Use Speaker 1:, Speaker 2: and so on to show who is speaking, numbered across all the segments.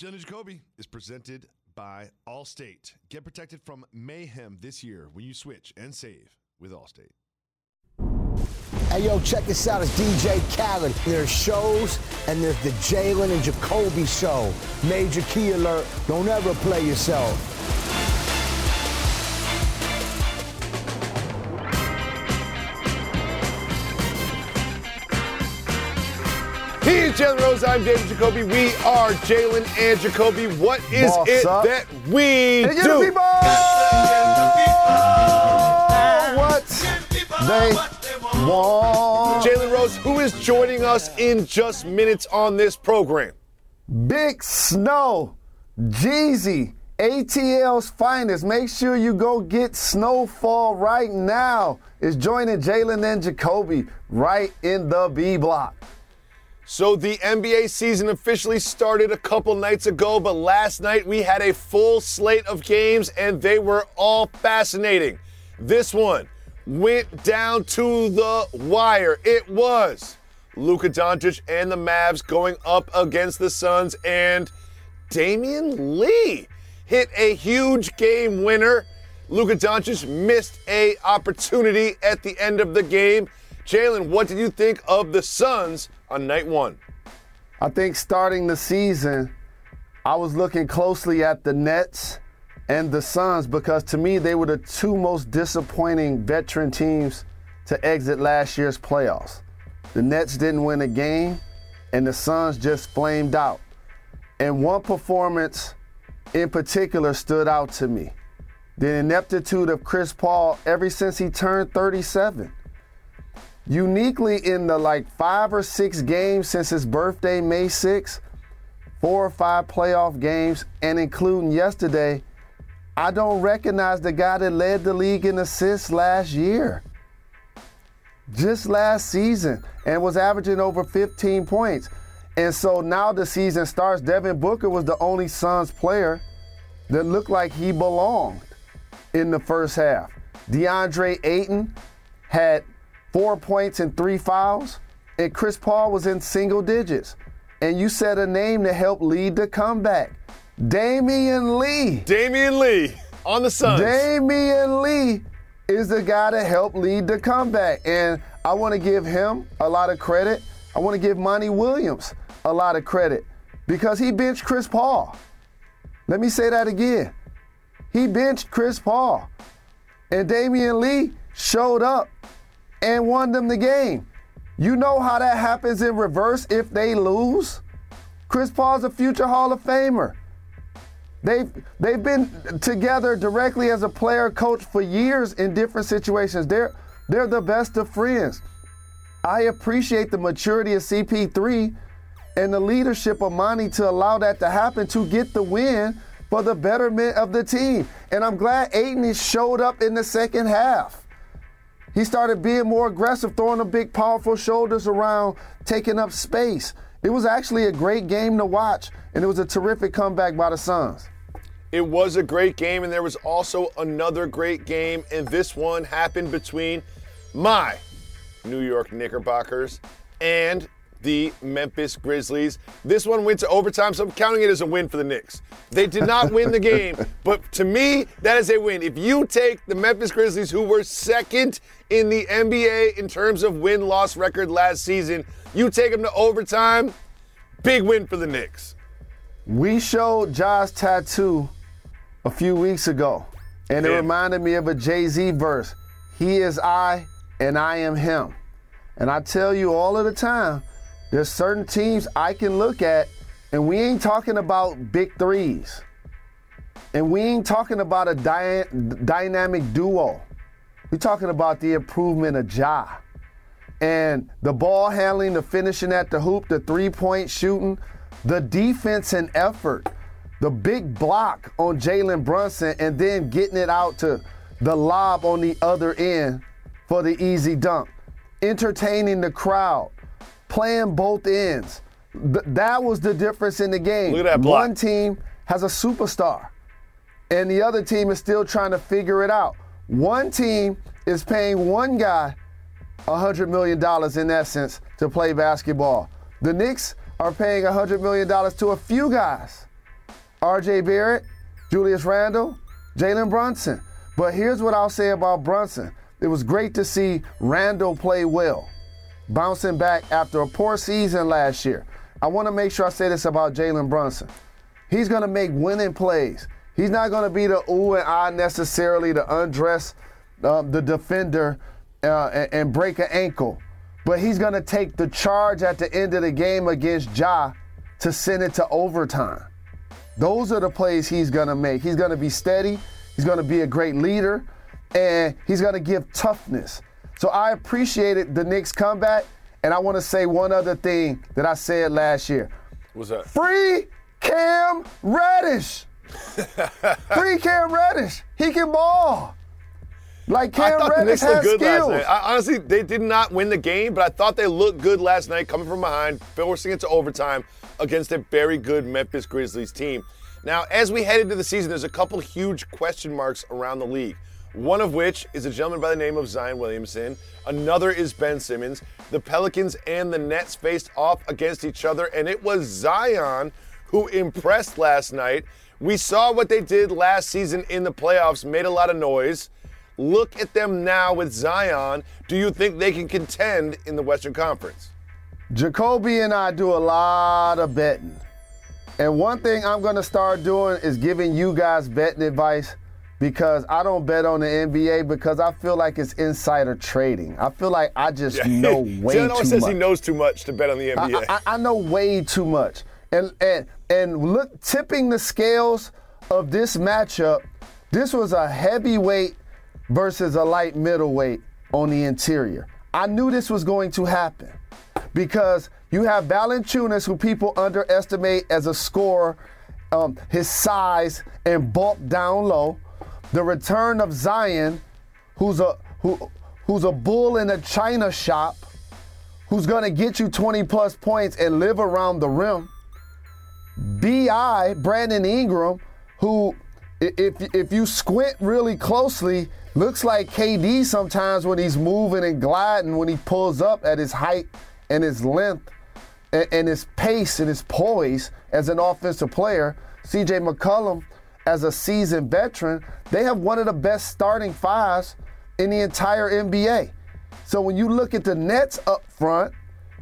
Speaker 1: Jalen Jacoby is presented by Allstate. Get protected from mayhem this year when you switch and save with Allstate.
Speaker 2: Hey, yo, check this out. It's DJ Khaled. There's shows, and there's the Jalen and Jacoby show. Major key alert. Don't ever play yourself.
Speaker 1: He's Jalen Rose. I'm David Jacoby. We are Jalen and Jacoby. What is
Speaker 2: Boss
Speaker 1: it
Speaker 2: up.
Speaker 1: that we
Speaker 2: Hey,
Speaker 1: do?
Speaker 2: people! What they want.
Speaker 1: Jalen Rose, who is joining us in just minutes on this program?
Speaker 2: Big Snow, Jeezy, ATL's finest. Make sure you go get Snowfall right now. Is joining Jalen and Jacoby right in the B block.
Speaker 1: So the NBA season officially started a couple nights ago, but last night we had a full slate of games and they were all fascinating. This one went down to the wire. It was Luka Doncic and the Mavs going up against the Suns and Damion Lee hit a huge game winner. Luka Doncic missed a opportunity at the end of the game. Jalen, what did you think of the Suns on night one?
Speaker 2: I think starting the season, I was looking closely at the Nets and the Suns because to me they were the two most disappointing veteran teams to exit last year's playoffs. The Nets didn't win a game, and the Suns just flamed out. And one performance in particular stood out to me the ineptitude of Chris Paul ever since he turned 37 uniquely in the like five or six games since his birthday, May 6th, four or five playoff games, and including yesterday, I don't recognize the guy that led the league in assists last year. Just last season, and was averaging over 15 points. And so now the season starts. Devin Booker was the only Suns player that looked like he belonged in the first half. DeAndre Ayton had four points and three fouls, and Chris Paul was in single digits. And you said a name to help lead the comeback. Damion Lee.
Speaker 1: Damion Lee on the Suns.
Speaker 2: Damion Lee is the guy to help lead the comeback. And I want to give him a lot of credit. I want to give Monty Williams a lot of credit because he benched Chris Paul. Let me say that again. He benched Chris Paul. And Damion Lee showed up and won them the game. You know how that happens in reverse if they lose? Chris Paul's a future Hall of Famer. They've they've been together directly as a player coach for years in different situations. They're they're the best of friends. I appreciate the maturity of CP3 and the leadership of Monty to allow that to happen to get the win for the betterment of the team. And I'm glad Ayton showed up in the second half. He started being more aggressive, throwing the big, powerful shoulders around, taking up space. It was actually a great game to watch, and it was a terrific comeback by the Suns.
Speaker 1: It was a great game, and there was also another great game, and this one happened between my New York Knickerbockers and the Memphis Grizzlies. This one went to overtime, so I'm counting it as a win for the Knicks. They did not win the game, but to me, that is a win. If you take the Memphis Grizzlies, who were second in the NBA in terms of win loss record last season, you take them to overtime, big win for the Knicks.
Speaker 2: We showed Ja's tattoo a few weeks ago, and it
Speaker 1: Yeah.
Speaker 2: reminded me of a Jay Z verse He is I, and I am Him. And I tell you all of the time, there's certain teams I can look at, and we ain't talking about big threes. And we ain't talking about a dy- dynamic duo. We're talking about the improvement of Ja. And the ball handling, the finishing at the hoop, the three point shooting, the defense and effort, the big block on Jalen Brunson, and then getting it out to the lob on the other end for the easy dunk, entertaining the crowd, playing both ends. Th- that was the difference in the game.
Speaker 1: Look at that block.
Speaker 2: One team has a superstar, and the other team is still trying to figure it out. One team is paying one guy $100 million in essence to play basketball. The Knicks are paying $100 million to a few guys RJ Barrett, Julius Randle, Jalen Brunson. But here's what I'll say about Brunson it was great to see Randle play well, bouncing back after a poor season last year. I want to make sure I say this about Jalen Brunson. He's going to make winning plays. He's not going to be the ooh and ah necessarily to undress um, the defender uh, and, and break an ankle, but he's going to take the charge at the end of the game against Ja to send it to overtime. Those are the plays he's going to make. He's going to be steady. He's going to be a great leader, and he's going to give toughness. So I appreciated the Knicks comeback, and I want to say one other thing that I said last year.
Speaker 1: What's that?
Speaker 2: Free Cam Reddish. Free Cam Reddish. He can ball. Like
Speaker 1: I
Speaker 2: Cam
Speaker 1: thought the
Speaker 2: Reddish
Speaker 1: Knicks looked good
Speaker 2: skills.
Speaker 1: last night. I, honestly, they did not win the game, but I thought they looked good last night, coming from behind, forcing it to overtime against a very good Memphis Grizzlies team. Now, as we head into the season, there's a couple huge question marks around the league. One of which is a gentleman by the name of Zion Williamson. Another is Ben Simmons. The Pelicans and the Nets faced off against each other, and it was Zion who impressed last night. We saw what they did last season in the playoffs, made a lot of noise. Look at them now with Zion. Do you think they can contend in the Western Conference?
Speaker 2: Jacoby and I do a lot of betting. And one thing I'm going to start doing is giving you guys betting advice because I don't bet on the NBA because I feel like it's insider trading. I feel like I just know way too
Speaker 1: always says
Speaker 2: much.
Speaker 1: he knows too much to bet on the NBA.
Speaker 2: I, I, I know way too much. And and and look, tipping the scales of this matchup, this was a heavyweight versus a light middleweight on the interior. I knew this was going to happen because you have Valanciunas, who people underestimate as a scorer, um, his size and bulk down low. The return of Zion, who's a who who's a bull in a china shop who's to get you 20 plus points and live around the rim. BI, Brandon Ingram, who, if, if you squint really closely, looks like KD sometimes when he's moving and gliding, when he pulls up at his height and his length and, and his pace and his poise as an offensive player. CJ McCollum, as a seasoned veteran, they have one of the best starting fives in the entire NBA. So when you look at the Nets up front,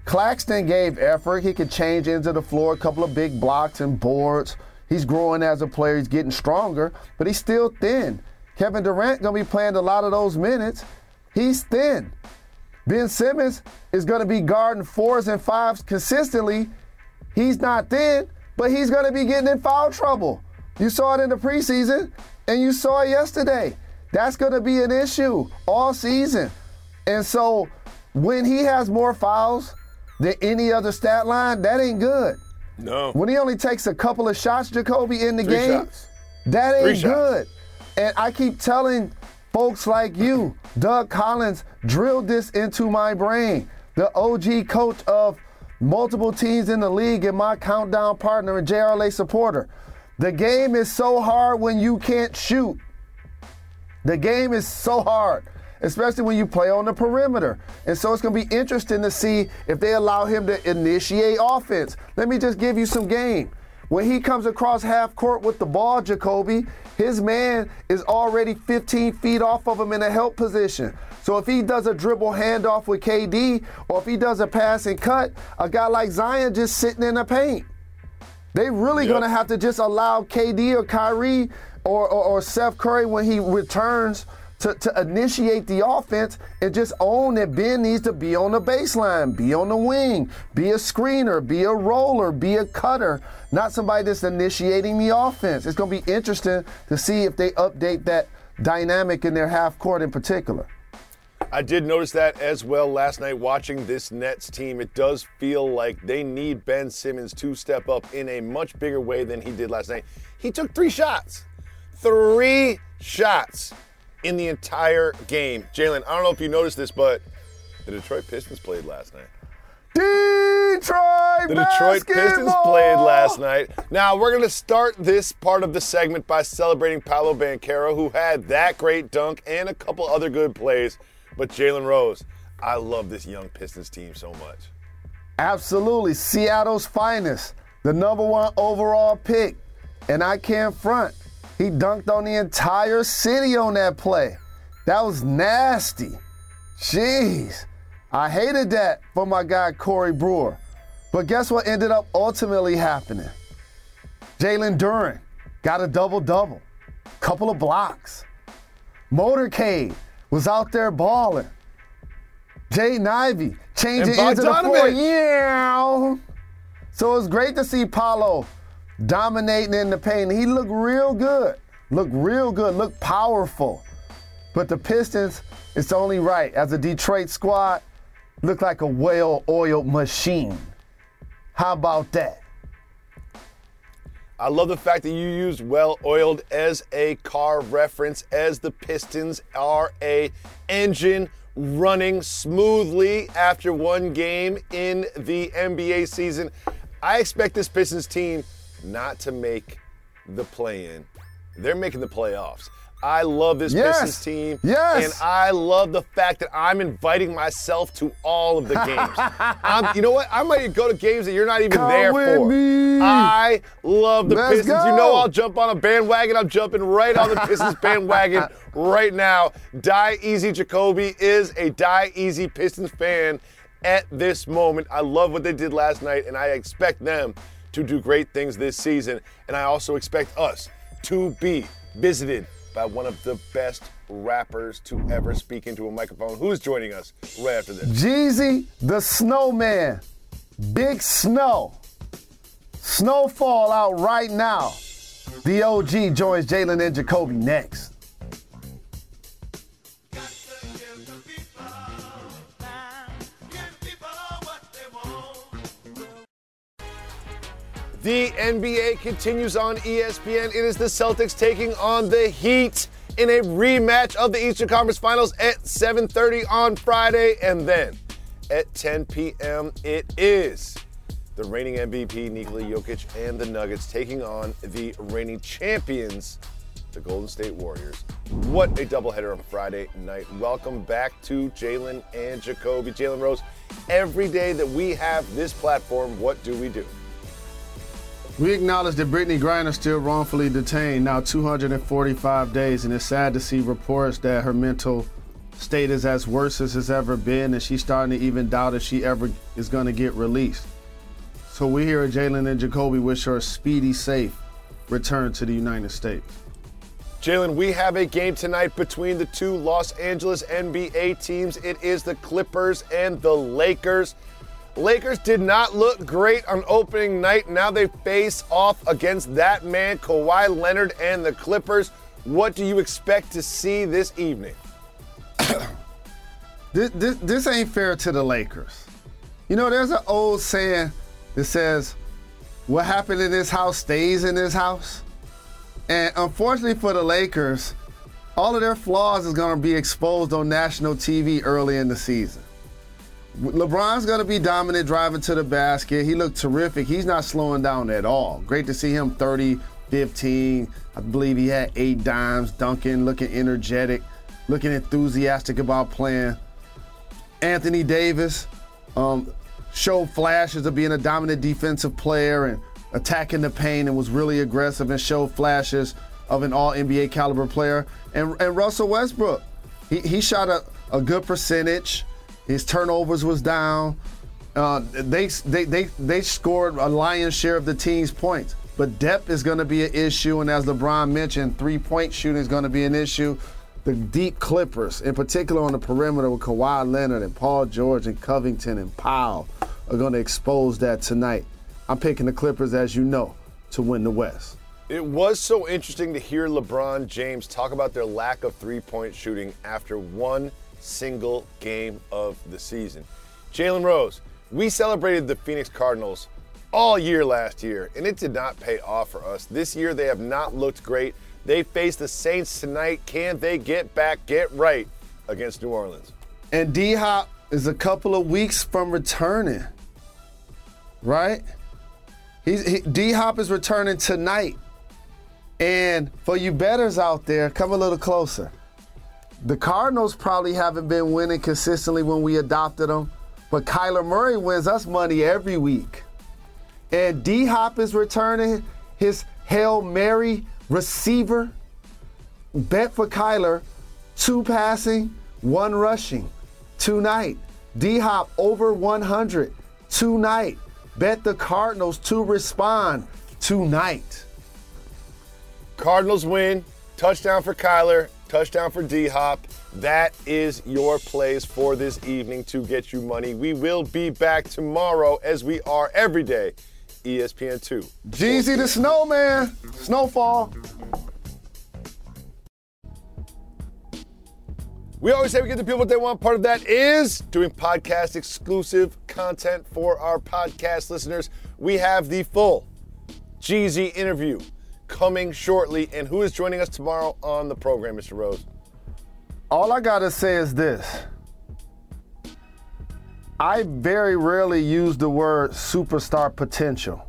Speaker 2: Claxton gave effort. He could change into the floor, a couple of big blocks and boards. He's growing as a player. He's getting stronger, but he's still thin. Kevin Durant gonna be playing a lot of those minutes. He's thin. Ben Simmons is gonna be guarding fours and fives consistently. He's not thin, but he's gonna be getting in foul trouble. You saw it in the preseason, and you saw it yesterday. That's gonna be an issue all season. And so when he has more fouls than any other stat line, that ain't good.
Speaker 1: no.
Speaker 2: When he only takes a couple of shots, Jacoby, in the
Speaker 1: Three
Speaker 2: game,
Speaker 1: shots.
Speaker 2: that
Speaker 1: Three
Speaker 2: ain't
Speaker 1: shots.
Speaker 2: good. And I keep telling folks like you, Doug Collins, drilled this into my brain. The OG coach of multiple teams in the league and my countdown partner and JRLA supporter. The game is so hard when you can't shoot. The game is so hard, especially when you play on the perimeter. And so it's going to be interesting to see if they allow him to initiate offense. Let me just give you some game. When he comes across half court with the ball, Jacoby, his man is already 15 feet off of him in a help position. So if he does a dribble handoff with KD, or if he does a pass and cut, a guy like Zion just sitting in the paint. They really
Speaker 1: Yep.
Speaker 2: gonna have to just allow KD or Kyrie or, or, or Seth Curry when he returns to, to initiate the offense and just own that Ben needs to be on the baseline, be on the wing, be a screener, be a roller, be a cutter, not somebody that's initiating the offense. It's gonna be interesting to see if they update that dynamic in their half court in particular.
Speaker 1: I did notice that as well last night watching this Nets team. It does feel like they need Ben Simmons to step up in a much bigger way than he did last night. He took three shots. Three shots in the entire game. Jalen, I don't know if you noticed this, but the Detroit Pistons played last night.
Speaker 2: Detroit
Speaker 1: The Detroit Pistons played last night. Now, we're going to start this part of the segment by celebrating Paolo Banchero, who had that great dunk and a couple other good plays. But Jalen Rose, I love this young Pistons team so much.
Speaker 2: Absolutely. Seattle's finest, the number one overall pick. And I can't front. He dunked on the entire city on that play. That was nasty. Jeez. I hated that for my guy Corey Brewer. But guess what ended up ultimately happening? Jalen Duren got a double double, couple of blocks. Motorcade was out there balling. Jay Ivey changing into the.
Speaker 1: Bogdanovich.
Speaker 2: Yeah. So it's great to see Paolo dominating in the paint. He looked real good. Looked real good. Looked powerful. But the Pistons, it's only right. As a Detroit squad, look like a well-oiled machine. How about that?
Speaker 1: I love the fact that you used well oiled as a car reference, as the Pistons are a engine running smoothly after one game in the NBA season. I expect this Pistons team not to make the play in. They're making the playoffs. I love this
Speaker 2: Yes.
Speaker 1: Pistons team.
Speaker 2: Yes.
Speaker 1: And I love the fact that I'm inviting myself to all of the games. I'm, you know what? I might go to games that you're not even
Speaker 2: Come
Speaker 1: there
Speaker 2: with
Speaker 1: for.
Speaker 2: me.
Speaker 1: I love the
Speaker 2: Let's
Speaker 1: Pistons. You know I'll jump on a bandwagon. I'm jumping right on the Pistons bandwagon right now. Die Easy Jacoby is a Die Easy Pistons fan at this moment. I love what they did last night, and I expect them to do great things this season. And I also expect us to be visited by one of the best rappers to ever speak into a microphone. Who's joining us right after this?
Speaker 2: Jeezy the Snowman. Big snow. Snowfall out right now. The OG joins Jalen and Jacoby next.
Speaker 1: The NBA continues on ESPN. It is the Celtics taking on the Heat in a rematch of the Eastern Conference Finals at 7:30 on Friday and then at 10 p.m. it is the reigning MVP Nikola Jokic and the Nuggets taking on the reigning champions the Golden State Warriors. What a doubleheader on Friday night. Welcome back to Jalen and Jacoby. Jalen Rose, every day that we have this platform, what do we do?
Speaker 2: We acknowledge that Brittney Griner still wrongfully detained now 245 days, and it's sad to see reports that her mental state is as worse as it's ever been, and she's starting to even doubt if she ever is going to get released. So we here at Jalen and Jacoby wish her a speedy, safe return to the United States.
Speaker 1: Jalen, we have a game tonight between the two Los Angeles NBA teams. It is the Clippers and the Lakers. Lakers did not look great on opening night. Now they face off against that man, Kawhi Leonard, and the Clippers. What do you expect to see this evening?
Speaker 2: This, this, this ain't fair to the Lakers. You know, there's an old saying that says, what happened in this house stays in this house. And unfortunately for the Lakers, all of their flaws is going to be exposed on national TV early in the season. LeBron's going to be dominant driving to the basket. He looked terrific. He's not slowing down at all. Great to see him 30, 15. I believe he had eight dimes, dunking, looking energetic, looking enthusiastic about playing. Anthony Davis um, showed flashes of being a dominant defensive player and attacking the paint and was really aggressive and showed flashes of an all NBA caliber player. And, and Russell Westbrook, he, he shot a, a good percentage. His turnovers was down. Uh, they, they, they, they scored a lion's share of the team's points. But depth is going to be an issue. And as LeBron mentioned, three point shooting is going to be an issue. The deep Clippers, in particular on the perimeter with Kawhi Leonard and Paul George and Covington and Powell, are going to expose that tonight. I'm picking the Clippers, as you know, to win the West.
Speaker 1: It was so interesting to hear LeBron James talk about their lack of three point shooting after one single game of the season. Jalen Rose, we celebrated the Phoenix Cardinals all year last year, and it did not pay off for us. This year, they have not looked great. They face the Saints tonight. Can they get back, get right against New Orleans?
Speaker 2: And D Hop is a couple of weeks from returning, right? He's, he, D Hop is returning tonight. And for you betters out there, come a little closer. The Cardinals probably haven't been winning consistently when we adopted them, but Kyler Murray wins us money every week. And D Hop is returning his Hail Mary receiver. Bet for Kyler, two passing, one rushing tonight. D Hop over 100 tonight. Bet the Cardinals to respond tonight.
Speaker 1: Cardinals win. Touchdown for Kyler. Touchdown for D Hop. That is your plays for this evening to get you money. We will be back tomorrow as we are every day. ESPN2.
Speaker 2: Jeezy the Snowman. Snowfall.
Speaker 1: We always say we give the people what they want. Part of that is doing podcast exclusive content for our podcast listeners. We have the full Jeezy interview coming shortly. And who is joining us tomorrow on the program, Mr. Rose?
Speaker 2: All I got to say is this. I very rarely use the word superstar potential.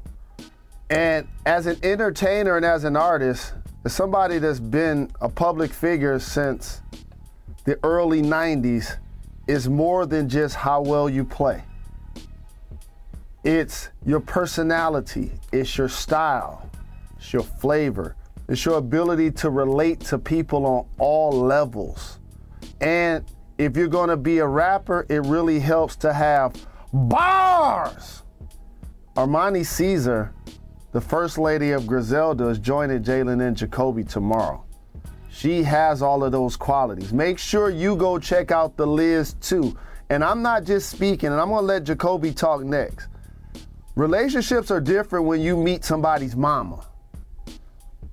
Speaker 2: And as an entertainer and as an artist, as somebody that's been a public figure since the early 90s, is more than just how well you play. It's your personality, it's your style, it's your flavor, it's your ability to relate to people on all levels. And if you're gonna be a rapper, it really helps to have bars. Armani Caesar, the first lady of Griselda, is joining Jalen and Jacoby tomorrow. She has all of those qualities. Make sure you go check out the Liz too. And I'm not just speaking, and I'm gonna let Jacoby talk next. Relationships are different when you meet somebody's mama.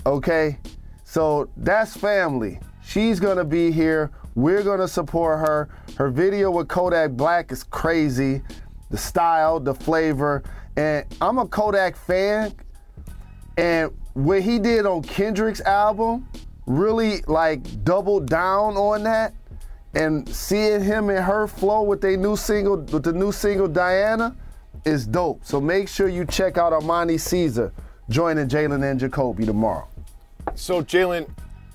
Speaker 2: Okay? So that's family. She's gonna be here. We're gonna support her. Her video with Kodak Black is crazy. The style, the flavor. And I'm a Kodak fan. And what he did on Kendrick's album really like doubled down on that. And seeing him and her flow with their new single, with the new single Diana, is dope. So make sure you check out Armani Caesar joining Jalen and Jacoby tomorrow.
Speaker 1: So, Jalen,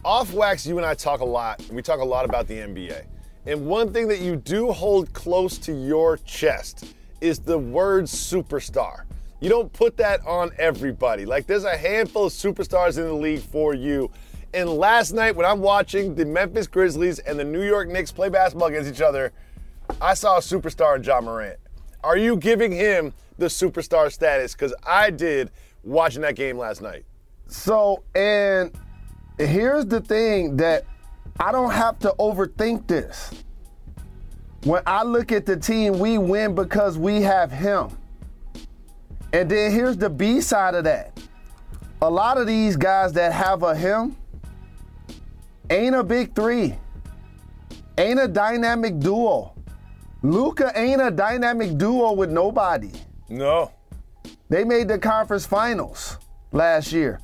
Speaker 1: off wax, you and I talk a lot, and we talk a lot about the NBA. And one thing that you do hold close to your chest is the word superstar. You don't put that on everybody. Like, there's a handful of superstars in the league for you. And last night, when I'm watching the Memphis Grizzlies and the New York Knicks play basketball against each other, I saw a superstar in Ja Morant. Are you giving him the superstar status? Because I did watching that game last night.
Speaker 2: So, and here's the thing that I don't have to overthink this. When I look at the team, we win because we have him. And then here's the B side of that. A lot of these guys that have a him ain't a big three, ain't a dynamic duo. Luka ain't a dynamic duo with nobody.
Speaker 1: No.
Speaker 2: They made the conference finals last year.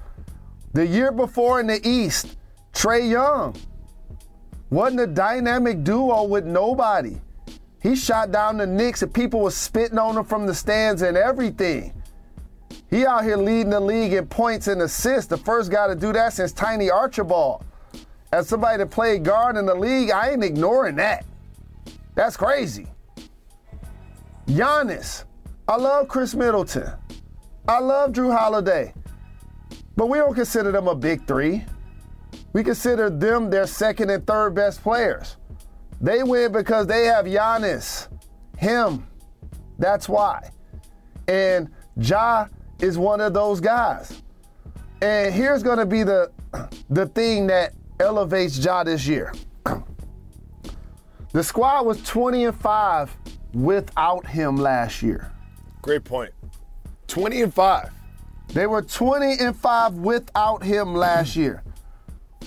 Speaker 2: The year before in the East, Trae Young wasn't a dynamic duo with nobody. He shot down the Knicks and people were spitting on him from the stands and everything. He out here leading the league in points and assists. The first guy to do that since Tiny Archibald. As somebody that played guard in the league, I ain't ignoring that. That's crazy. Giannis. I love Khris Middleton. I love Jrue Holiday. But we don't consider them a big three. We consider them their second and third best players. They win because they have Giannis, him. That's why. And Ja is one of those guys. And here's going to be the the thing that elevates Ja this year. the squad was 20 and 5 without him last year.
Speaker 1: Great point. 20 and 5.
Speaker 2: They were 20 and 5 without him last year.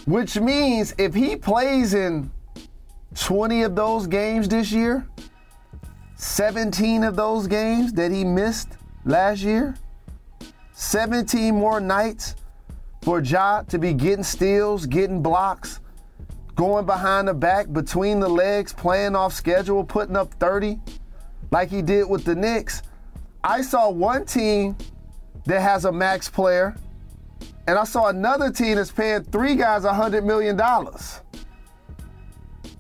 Speaker 2: Which means if he plays in 20 of those games this year, 17 of those games that he missed last year, 17 more nights for Ja to be getting steals, getting blocks, going behind the back, between the legs, playing off schedule, putting up 30 like he did with the Knicks. I saw one team that has a max player, and I saw another team that's paying three guys $100 million.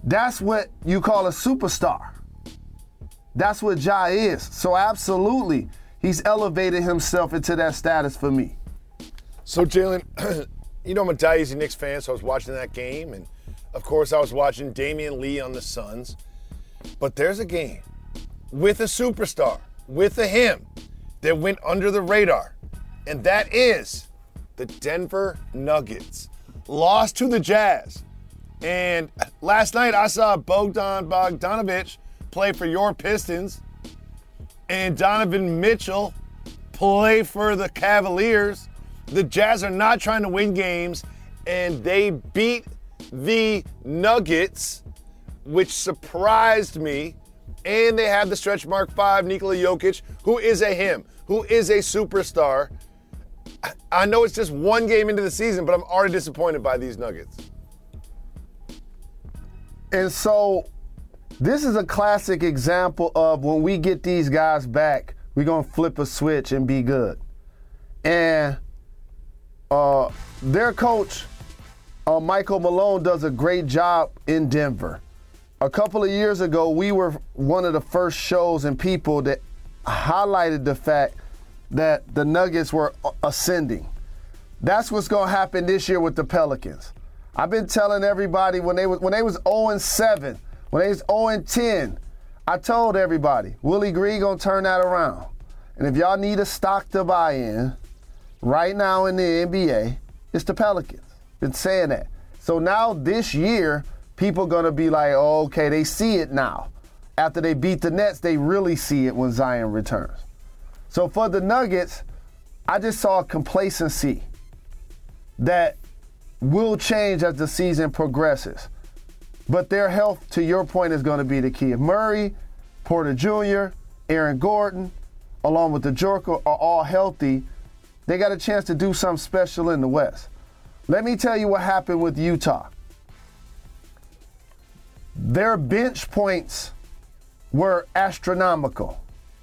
Speaker 2: That's what you call a superstar. That's what Ja is. So, absolutely, he's elevated himself into that status for me.
Speaker 1: So, Jalen, you know I'm a Dicey Knicks fan, so I was watching that game, and of course, I was watching Damion Lee on the Suns. But there's a game with a superstar, with a him, that went under the radar, and that is the Denver Nuggets. Lost to the Jazz. And last night I saw Bogdan Bogdanovich play for your Pistons and Donovan Mitchell play for the Cavaliers. The Jazz are not trying to win games, and they beat the Nuggets, which surprised me. And they have the stretch mark five, Nikola Jokic, who is a him, who is a superstar. I know it's just one game into the season, but I'm already disappointed by these Nuggets.
Speaker 2: And so this is a classic example of when we get these guys back, we're going to flip a switch and be good. And uh, their coach, uh, Michael Malone, does a great job in Denver. A couple of years ago, we were one of the first shows and people that highlighted the fact that the Nuggets were ascending. That's what's going to happen this year with the Pelicans. I've been telling everybody when they was when they was 0 and 7, when they was 0 and 10, I told everybody Willie Green gonna turn that around. And if y'all need a stock to buy in, right now in the NBA, it's the Pelicans. Been saying that. So now this year, people gonna be like, oh, okay, they see it now. After they beat the Nets, they really see it when Zion returns. So for the Nuggets, I just saw complacency that will change as the season progresses. But their health, to your point, is going to be the key. Murray, Porter Jr., Aaron Gordon, along with the Joker, are all healthy, they got a chance to do something special in the West. Let me tell you what happened with Utah. Their bench points were astronomical.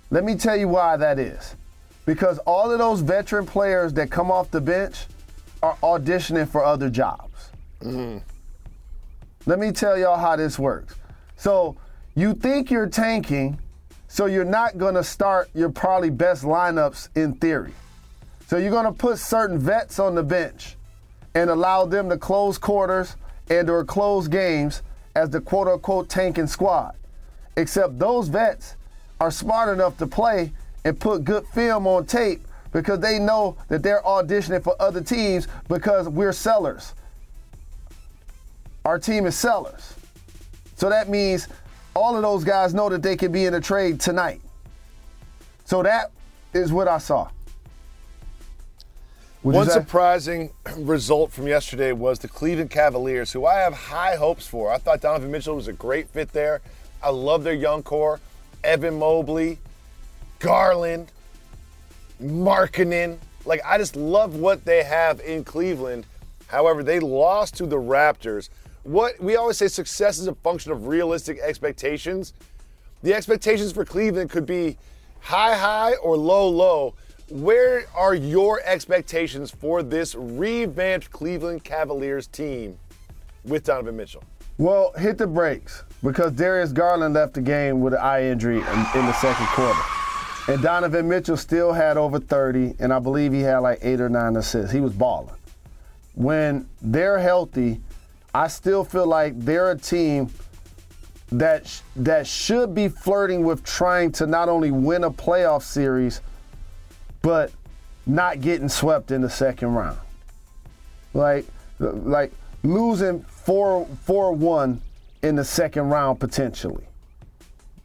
Speaker 2: Let me tell you why that is. Because all of those veteran players that come off the bench are auditioning for other jobs. Mm-hmm. Let me tell y'all how this works. So you think you're tanking, so you're not going to start your probably best lineups in theory. So you're going to put certain vets on the bench and allow them to close quarters and or close games as the quote unquote tanking squad. Except those vets are smart enough to play and put good film on tape because they know that they're auditioning for other teams because we're sellers. Our team is sellers. So that means all of those guys know that they can be in a trade tonight. So that is what I saw.
Speaker 1: Would One surprising result from yesterday was the Cleveland Cavaliers, who I have high hopes for. I thought Donovan Mitchell was a great fit there. I love their young core. Evan Mobley, Garland, Markkanen. Like, I just love what they have in Cleveland. However, they lost to the Raptors. What we always say success is a function of realistic expectations. The expectations for Cleveland could be high, high or low, low. Where are your expectations for this revamped Cleveland Cavaliers team with Donovan Mitchell?
Speaker 2: Well, hit the brakes because Darius Garland left the game with an eye injury in, in the second quarter. And Donovan Mitchell still had over 30, and I believe he had like eight or nine assists. He was balling. When they're healthy, I still feel like they're a team that that should be flirting with trying to not only win a playoff series, but not getting swept in the second round. Like like losing 4 4 1 in the second round potentially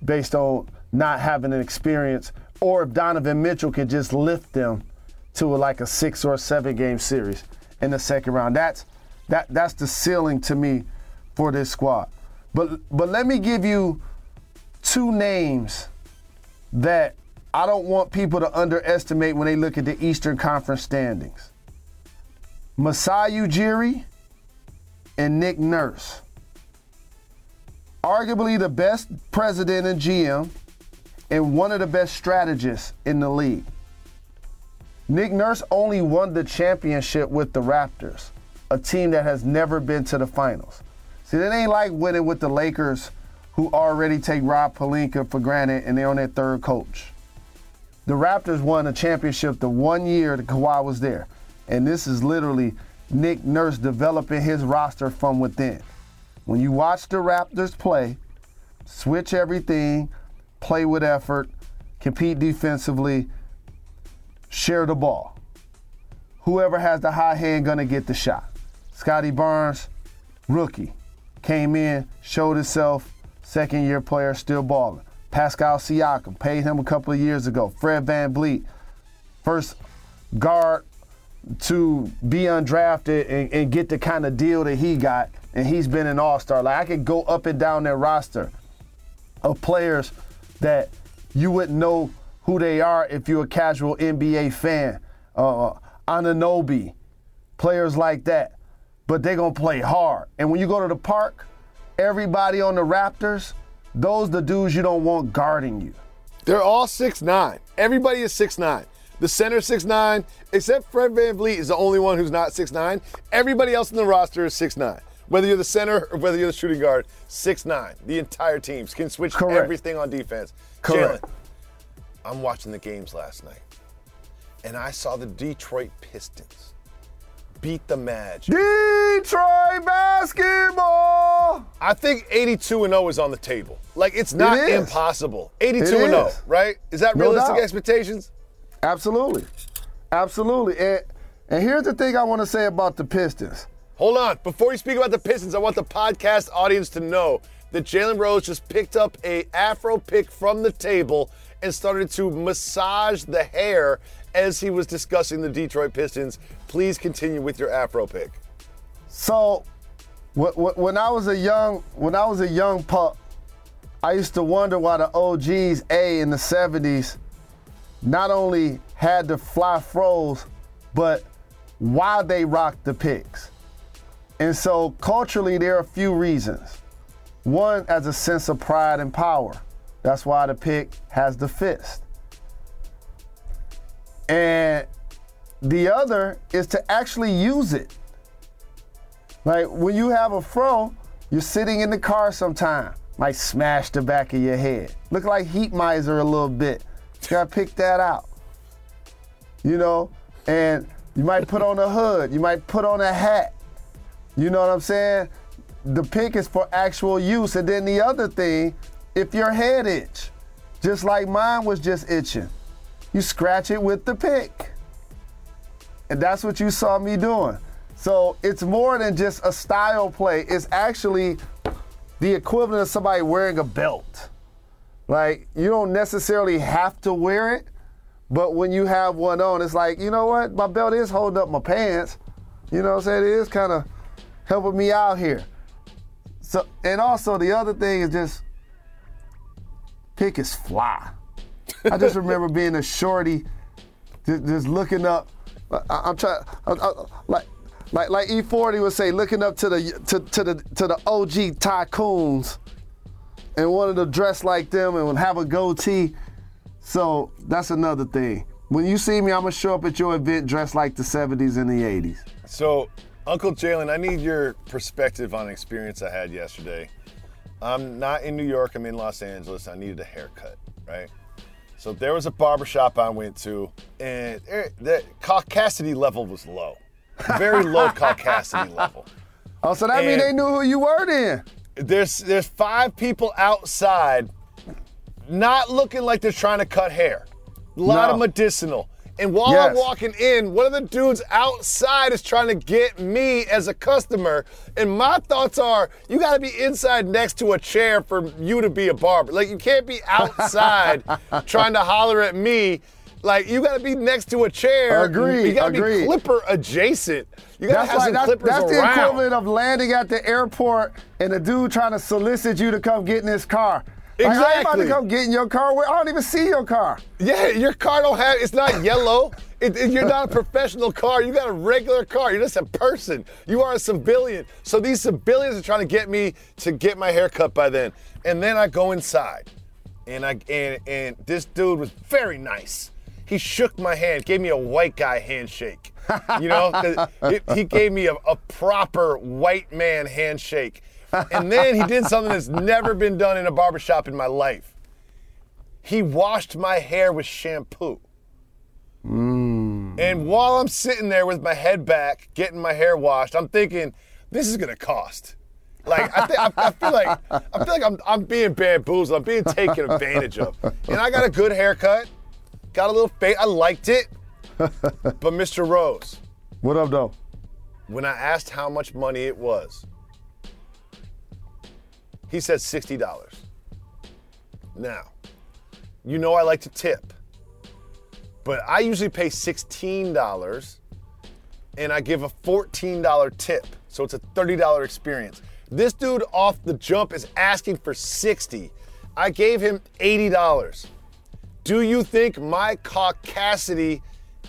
Speaker 2: based on not having an experience or if Donovan Mitchell could just lift them to like a six or seven game series in the second round. That's that that's the ceiling to me for this squad. But but let me give you two names that I don't want people to underestimate when they look at the Eastern Conference standings. Masai Ujiri and Nick Nurse. Arguably the best president and GM and one of the best strategists in the league. Nick Nurse only won the championship with the Raptors, a team that has never been to the finals. See, it ain't like winning with the Lakers, who already take Rob Pelinka for granted and they're on their third coach. The Raptors won a championship the one year that Kawhi was there. And this is literally Nick Nurse developing his roster from within. When you watch the Raptors play, switch everything, play with effort, compete defensively, share the ball. Whoever has the high hand gonna get the shot. Scottie Barnes, rookie, came in, showed himself, second year player, still balling. Pascal Siakam, paid him a couple of years ago. Fred Van VanVleet, first guard to be undrafted and, and get the kind of deal that he got, and he's been an all-star. Like I could go up and down their roster of players that you wouldn't know who they are if you're a casual NBA fan. Uh, Anunoby, players like that. But they're going to play hard. And when you go to the park, everybody on the Raptors, those the dudes you don't want guarding you.
Speaker 1: They're all six nine. Everybody is six nine. The center six nine, except Fred VanVleet is the only one who's not six nine. Everybody else in the roster is six nine. Whether you're the center or whether you're the shooting guard, six nine. The entire team can switch
Speaker 2: Correct.
Speaker 1: everything on defense.
Speaker 2: Correct.
Speaker 1: Jalen, I'm watching the games last night, and I saw the Detroit Pistons beat the Magic.
Speaker 2: Detroit basketball.
Speaker 1: I think 82 and 0 is on the table. Like it's not
Speaker 2: is.
Speaker 1: impossible. 82
Speaker 2: It
Speaker 1: and 0,
Speaker 2: is.
Speaker 1: right? Is that realistic
Speaker 2: doubt.
Speaker 1: expectations?
Speaker 2: Absolutely. Absolutely. And, and here's the thing I want to say about the Pistons.
Speaker 1: Hold on. Before you speak about the Pistons, I want the podcast audience to know that Jalen Rose just picked up a afro pick from the table and started to massage the hair as he was discussing the Detroit Pistons. Please continue with your afro pick.
Speaker 2: So, wh- wh- when I was a young when I was a young pup, I used to wonder why the OGs A in the '70s not only had the fly froze, but why they rocked the picks. And so culturally, there are a few reasons. One, as a sense of pride and power. That's why the pick has the fist. And the other is to actually use it. Like when you have a fro, you're sitting in the car sometime, might smash the back of your head. Look like heat miser a little bit. You gotta pick that out. You know, and you might put on a hood, you might put on a hat. You know what I'm saying? The pick is for actual use. And then the other thing, if your head itch, just like mine was just itching, you scratch it with the pick. And that's what you saw me doing. So it's more than just a style play. It's actually the equivalent of somebody wearing a belt. Like you don't necessarily have to wear it, but when you have one on, it's like, you know what? My belt is holding up my pants. You know what I'm saying? It is kind of helping me out here. So and also the other thing is just pick is fly. I just remember being a shorty, just, just looking up. I, am trying, I, I, like, like, like E40 would say, looking up to the to, to the to the OG tycoons, and wanted to dress like them and have a goatee. So that's another thing. When you see me, I'm gonna show up at your event dressed like the 70s and the 80s.
Speaker 1: So, Uncle Jalen, I need your perspective on an experience I had yesterday. I'm not in New York, I'm in Los Angeles. I needed a haircut, right? So there was a barbershop I went to, and the caucasity level was low. Very low caucasity level.
Speaker 2: Oh, so that mean
Speaker 1: And-
Speaker 2: they knew who you were then?
Speaker 1: There's there's five people outside not looking like they're trying to cut hair. A lot
Speaker 2: No.
Speaker 1: of medicinal. And while I'm walking in, one of the dudes outside is trying to get me as a customer. And my thoughts are, you got to be inside next to a chair for you to be a barber. Like you can't be outside trying to holler at me Like you got to be next to a chair.
Speaker 2: Agreed,
Speaker 1: You got to be clipper adjacent. You got to
Speaker 2: That's
Speaker 1: have
Speaker 2: like
Speaker 1: some
Speaker 2: that's,
Speaker 1: clippers
Speaker 2: that's the
Speaker 1: around.
Speaker 2: equivalent of landing at the airport and a dude trying to solicit you to come get in his car. Like, I ain't about
Speaker 1: Exactly.
Speaker 2: to come get in your car. I don't even see your car.
Speaker 1: Yeah, your car don't have. It's not yellow. It, it- you're not a professional car. You got a regular car. You're just a person. You are a civilian. So these civilians are trying to get me to get my hair cut by then. And then I go inside, and I and and this dude was very nice. He shook my hand, gave me a white guy handshake. You know, it- he gave me a, a proper white man handshake. And then he did something that's never been done in a barbershop in my life. He washed my hair with shampoo. And while I'm sitting there with my head back, getting my hair washed, I'm thinking, this is gonna cost. Like I, thi- I, I feel like I feel like I'm, I'm being bamboozled. I'm being taken advantage of. And I got a good haircut, got a little fade. I liked it. But Mr. Rose,
Speaker 2: What up, though?
Speaker 1: when I asked how much money it was, he said $60. Now, you know I like to tip, but I usually pay $16 and I give a $14 tip. So it's a $30 experience. This dude off the jump is asking for 60. I gave him $80. Do you think my caucasity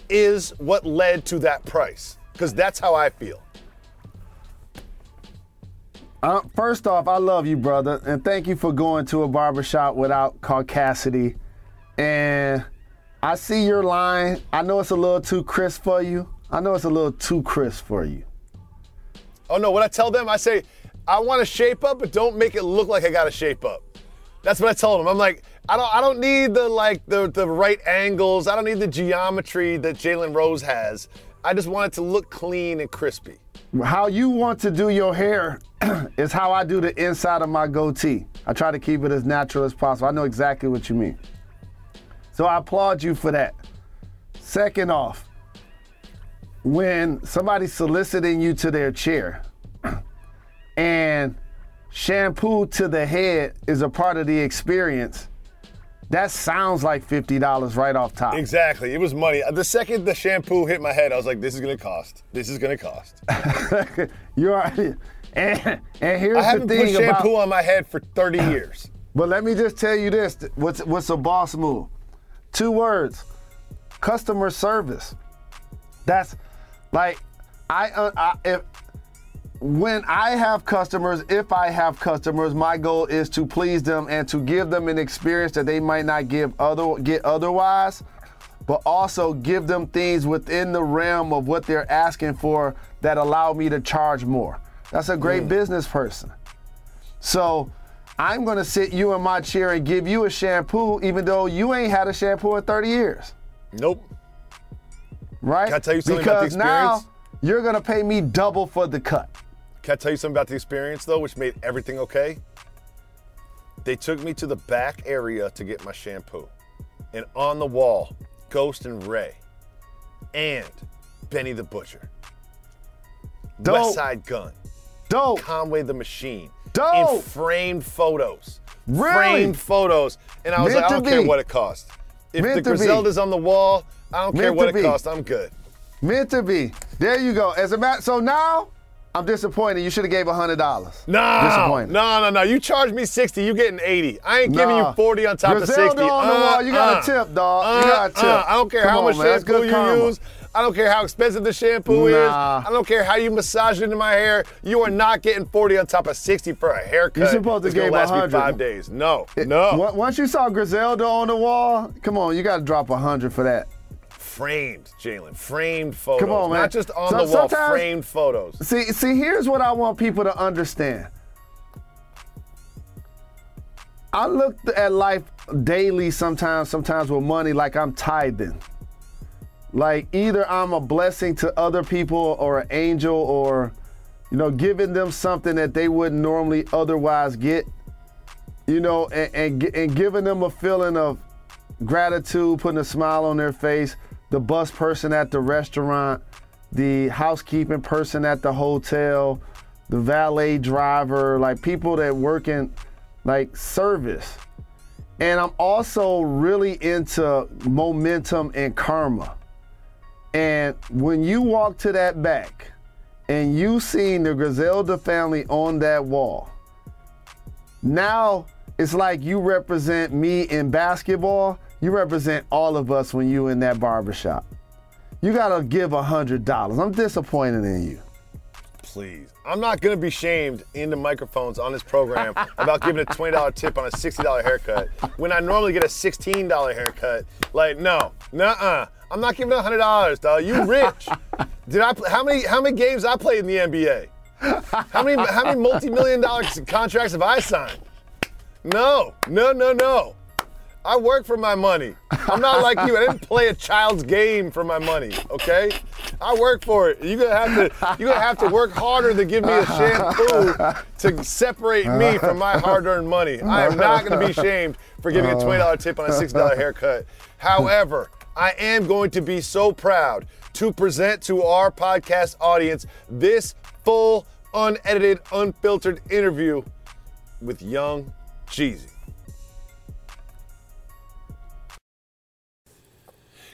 Speaker 1: is what led to that price? Because that's how I feel.
Speaker 2: Uh, first off, I love you, brother, and thank you for going to a barbershop without caucasity. And I see your line. I know it's a little too crisp for you. I know it's a little too crisp for you.
Speaker 1: Oh no, what I tell them, I say, I want to shape up, but don't make it look like I got to shape up. That's what I told them. I'm like, I don't, I don't need the like the the right angles. I don't need the geometry that Jalen Rose has. I just want it to look clean and crispy.
Speaker 2: How you want to do your hair is how I do the inside of my goatee. I try to keep it as natural as possible. I know exactly what you mean. So I applaud you for that. Second off, when somebody's soliciting you to their chair and shampoo to the head is a part of the experience, that sounds like $50 right off top.
Speaker 1: Exactly. It was money. The second the shampoo hit my head, I was like, this is gonna cost. This is gonna cost.
Speaker 2: you are, and, and here's
Speaker 1: I haven't put
Speaker 2: thing about,
Speaker 1: shampoo on my head for 30 years.
Speaker 2: But let me just tell you this: what's what's a boss move? Two words: customer service. That's like I, uh, I if when I have customers, if I have customers, my goal is to please them and to give them an experience that they might not give other get otherwise, but also give them things within the realm of what they're asking for that allow me to charge more. That's a great mm. business person. So I'm gonna sit you in my chair and give you a shampoo, even though you ain't had a shampoo in 30 years,
Speaker 1: Nope.
Speaker 2: right?
Speaker 1: Can I tell you something about the
Speaker 2: because now
Speaker 1: experience?
Speaker 2: you're gonna pay me double for the cut.
Speaker 1: Can I tell you something about the experience though, which made everything okay? They took me to the back area to get my shampoo. And on the wall, Ghost and Ray and Benny the Butcher.
Speaker 2: Dope.
Speaker 1: West Side Gun.
Speaker 2: Dope.
Speaker 1: Conway the Machine.
Speaker 2: Dope.
Speaker 1: In framed photos.
Speaker 2: Really?
Speaker 1: Framed photos. And I was
Speaker 2: Meant
Speaker 1: like, I don't care what it costs. If
Speaker 2: Meant
Speaker 1: the
Speaker 2: to be.
Speaker 1: Griselda's on the wall, I don't care
Speaker 2: Meant
Speaker 1: what it
Speaker 2: be.
Speaker 1: costs. I'm good.
Speaker 2: Meant to be. There you go. As a matter, so now I'm disappointed. You should have gave hundred dollars.
Speaker 1: No,
Speaker 2: Disappointed.
Speaker 1: no, no, no. You charged me 60, you getting 80. I ain't giving
Speaker 2: Nah.
Speaker 1: you 40 on top
Speaker 2: Griselda
Speaker 1: of 60.
Speaker 2: on the wall, you got a uh-uh. tip, dog. You got a uh-uh. tip.
Speaker 1: I don't care
Speaker 2: Come
Speaker 1: how
Speaker 2: on,
Speaker 1: much
Speaker 2: man.
Speaker 1: Shampoo you
Speaker 2: karma.
Speaker 1: use. I don't care how expensive the shampoo is. I don't care how you massage it into my hair. You are not getting 40 on top of 60 for a haircut.
Speaker 2: You're supposed to give
Speaker 1: last
Speaker 2: 100.
Speaker 1: me five days. No, no.
Speaker 2: Once- Once you saw Griselda on the wall, come on, you got to drop hundred for that.
Speaker 1: Framed, Jalen. Framed photos.
Speaker 2: Come on, man.
Speaker 1: Not just on
Speaker 2: So-
Speaker 1: the wall, framed photos.
Speaker 2: See, see, here's what I want people to understand. I look at life daily sometimes, sometimes with money like I'm tithing. Like either I'm a blessing to other people or an angel or, you know, giving them something that they wouldn't normally otherwise get, you know, and, and, and giving them a feeling of gratitude, putting a smile on their face, the bus person at the restaurant, the housekeeping person at the hotel, the valet driver, like people that work in like service. And I'm also really into momentum and karma. And when you walk to that back and you seen the Griselda family on that wall, now it's like you represent me in basketball. You represent all of us when you in that barbershop. You gotta give a hundred dollars. I'm disappointed in you.
Speaker 1: Please. I'm not gonna be shamed in the microphones on this program about giving a $20 tip on a $60 haircut when I normally get a $16 haircut. Like, no, nuh-uh. I'm not giving a hundred dollars, dog. You rich. Did I how many how many games I played in the NBA? How many how many multi-million dollar contracts have I signed? No, no, no, no. I work for my money. I'm not like you. I didn't play a child's game for my money. Okay, I work for it. You're gonna have to. You're gonna have to work harder to give me a shampoo to separate me from my hard-earned money. I am not gonna be shamed for giving a twenty dollar tip on a sixty dollar haircut. However, I am going to be so proud to present to our podcast audience this full, unedited, unfiltered interview with young Jeezy.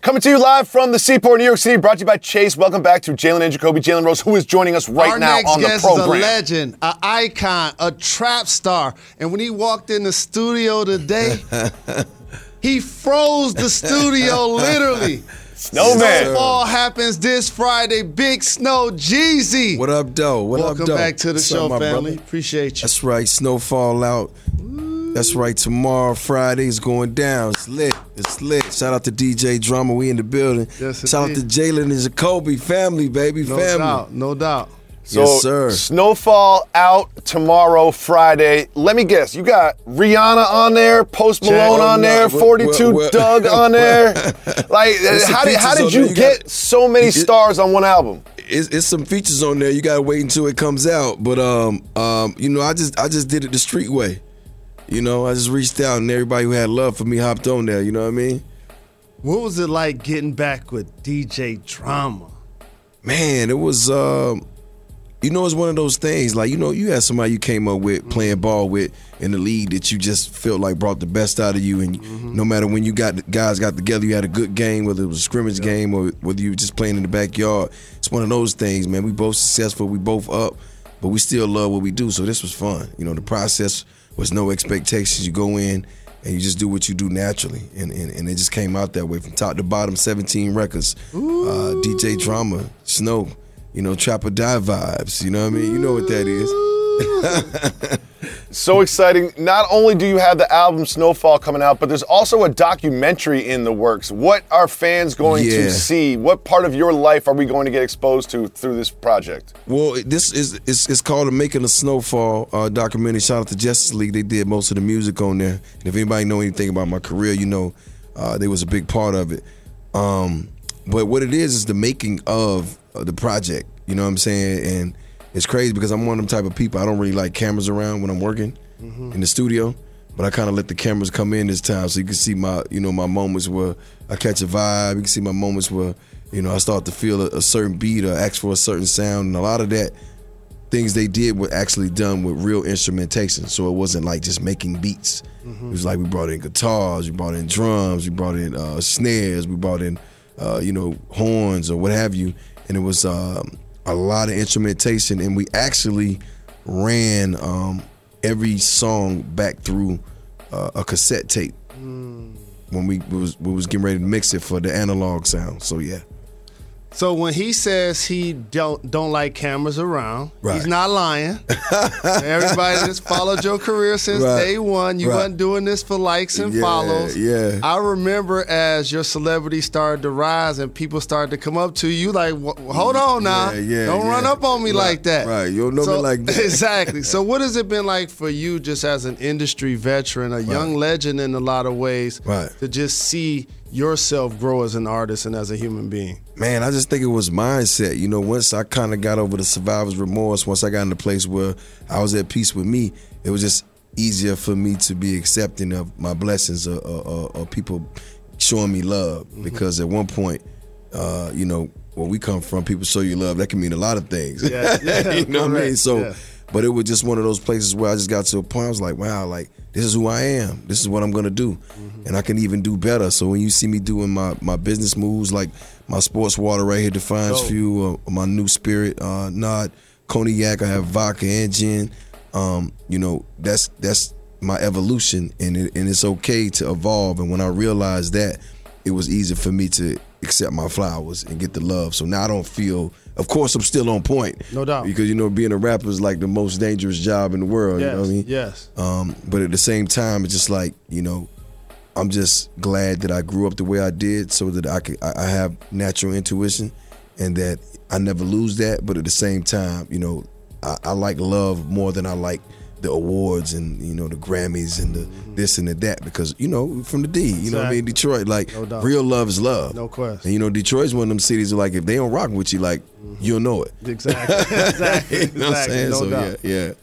Speaker 1: Coming to you live from the Seaport, New York City, brought to you by Chase. Welcome back to Jalen and Jacoby. Jalen Rose, who is joining us right
Speaker 3: Our
Speaker 1: now
Speaker 3: next
Speaker 1: on the program.
Speaker 3: is a legend, an icon, a trap star. And when he walked in the studio today, he froze the studio literally.
Speaker 1: Snowman.
Speaker 3: Snowfall happens this Friday. Big Snow Jeezy.
Speaker 4: What up, though? What
Speaker 3: Welcome
Speaker 4: up, though?
Speaker 3: back to the
Speaker 4: What's
Speaker 3: show,
Speaker 4: up, my
Speaker 3: family.
Speaker 4: brother?
Speaker 3: Appreciate you.
Speaker 4: That's right. Snowfall out. That's right. Tomorrow, Friday is going down. It's lit. It's lit. Shout out to DJ Drama. We in the building.
Speaker 3: Yes,
Speaker 4: Shout out to
Speaker 3: indeed.
Speaker 4: Jalen and Jacoby family, baby,
Speaker 3: no
Speaker 4: family.
Speaker 3: doubt. No doubt.
Speaker 1: So,
Speaker 4: Yes, sir.
Speaker 1: Snowfall out tomorrow, Friday. Let me guess. You got Rihanna on there, Post Malone
Speaker 4: Oh,
Speaker 1: on there,
Speaker 4: What-
Speaker 1: 42
Speaker 4: what- what-
Speaker 1: Doug on there. like, how did, how did you.
Speaker 4: You
Speaker 1: get
Speaker 4: got-
Speaker 1: so many
Speaker 4: it-
Speaker 1: stars on one album?
Speaker 4: It's, it's some features on there. You gotta wait until it comes out. But um, um, you know, I just I just did it the street way. You know, I just reached out and everybody who had love for me hopped on there. You know what I mean?
Speaker 3: What was it like getting back with DJ Drama?
Speaker 4: man, it was um you know it's one of those things like you know you had somebody you came up with playing ball with in the league that you just felt like brought the best out of you and no matter when you got guys got together you had a good game whether it was a scrimmage game or whether you were just playing in the backyard it's one of those things man we both successful we both up but we still love what we do so this was fun you know the process was no expectations. You go in and you just do what you do naturally. And, and, and it just came out that way from top to bottom 17 records. Uh, dj drama snow you know Trap or Die vibes. You know what i mean? You know what that is
Speaker 1: So exciting. Not only do you have the album Snowfall coming out, but there's also a documentary in the works. What are fans going to see? What part of your life are we going to get exposed to through this project?
Speaker 4: Well, this is it's, it's called a Making a Snowfall uh, documentary. Shout out to Justice League. They did most of the music on there. And if anybody know anything about my career, you know uh, they was a big part of it. Um, but what it is is the making of uh, the project. You know what I'm saying? And it's crazy because I'm one of them type of people. I don't really like cameras around when I'm working in the studio. But I kind of let the cameras come in this time, so you can see my, you know, my moments where I catch a vibe. You can see my moments where, you know, I start to feel a, a certain beat or ask for a certain sound, and a lot of that things they did were actually done with real instrumentation. So it wasn't like just making beats. It was like we brought in guitars, we brought in drums, we brought in uh, snares, we brought in, uh, you know, horns or what have you, and it was um, a lot of instrumentation. And we actually ran um, every song back through uh, a cassette tape when we was we was getting ready to mix it for the analog sound. So yeah.
Speaker 3: So when he says he don't don't like cameras around,
Speaker 4: Right.
Speaker 3: he's not lying. Everybody that's followed your career since
Speaker 4: Right.
Speaker 3: day one. You
Speaker 4: Right.
Speaker 3: wasn't doing this for likes and
Speaker 4: Yeah,
Speaker 3: follows.
Speaker 4: yeah.
Speaker 3: I remember as your celebrity started to rise and people started to come up to you like, hold on now,
Speaker 4: Yeah, yeah,
Speaker 3: don't run up on me like that.
Speaker 4: right. You don't know me like that.
Speaker 3: exactly. So what has it been like for you, just as an industry veteran, a young legend in a lot of ways,
Speaker 4: Right.
Speaker 3: to just see yourself grow as an artist and as a human being?
Speaker 4: Man, I just think it was mindset. You know, once I kind of got over the survivor's remorse, once I got in a place where I was at peace with me, it was just easier for me to be accepting of my blessings or, or, or- people showing me love. Because at one point, uh, you know, where we come from, people show you love. That can mean a lot of things.
Speaker 3: Yeah, yeah,
Speaker 4: you know what I mean? So
Speaker 3: yeah.
Speaker 4: But it was just one of those places where I just got to a point. I was like, wow, like this is who I am. This is what I'm gonna do, and I can even do better. So when you see me doing my my business moves, like my sports water right here, Defiance Fuel, uh, my new spirit, uh, not cognac. I have vodka and gin. Um, you know, that's that's my evolution, and it, and it's okay to evolve. And when I realized that, it was easy for me to accept my flowers and get the love. So now I don't feel. Of course, I'm still on point.
Speaker 3: No doubt.
Speaker 4: Because you know, being a rapper is like the most dangerous job in the world.
Speaker 3: Yes,
Speaker 4: You know what I mean?
Speaker 3: yes.
Speaker 4: Um, but at the same time, it's just like you know, I'm just glad that I grew up the way I did, so that I could I have natural intuition, and that I never lose that. But at the same time, you know, I, I like love more than I like the awards and you know the Grammys and the mm-hmm. this and the that because you know from the D, you know what I mean Detroit, like
Speaker 3: No
Speaker 4: real love is love.
Speaker 3: No question.
Speaker 4: And you know Detroit's one of them cities where like if they don't rock with you, like mm-hmm. you'll know it.
Speaker 3: Exactly. exactly.
Speaker 4: you know what I'm saying?
Speaker 3: No
Speaker 4: so
Speaker 3: doubt.
Speaker 4: yeah, yeah.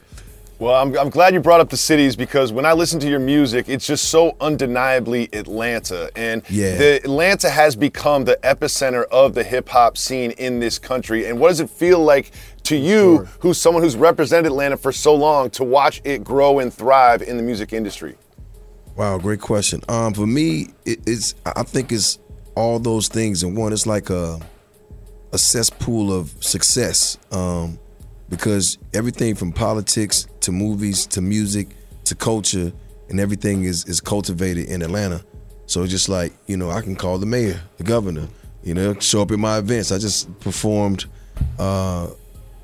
Speaker 1: Well, I'm, I'm glad you brought up the cities because when I listen to your music, it's just so undeniably Atlanta. And
Speaker 4: Yeah.
Speaker 1: the Atlanta has become the epicenter of the hip hop scene in this country. And what does it feel like to you, who's someone who's represented Atlanta for so long, to watch it grow and thrive in the music industry?
Speaker 4: Wow, great question. Um, for me, it, it's I think it's all those things in one. It's like a a cesspool of success. Um, because everything from politics to movies to music to culture and everything is is cultivated in Atlanta. So it's just like you know, I can call the mayor, the governor, you know, show up at my events. I just performed uh,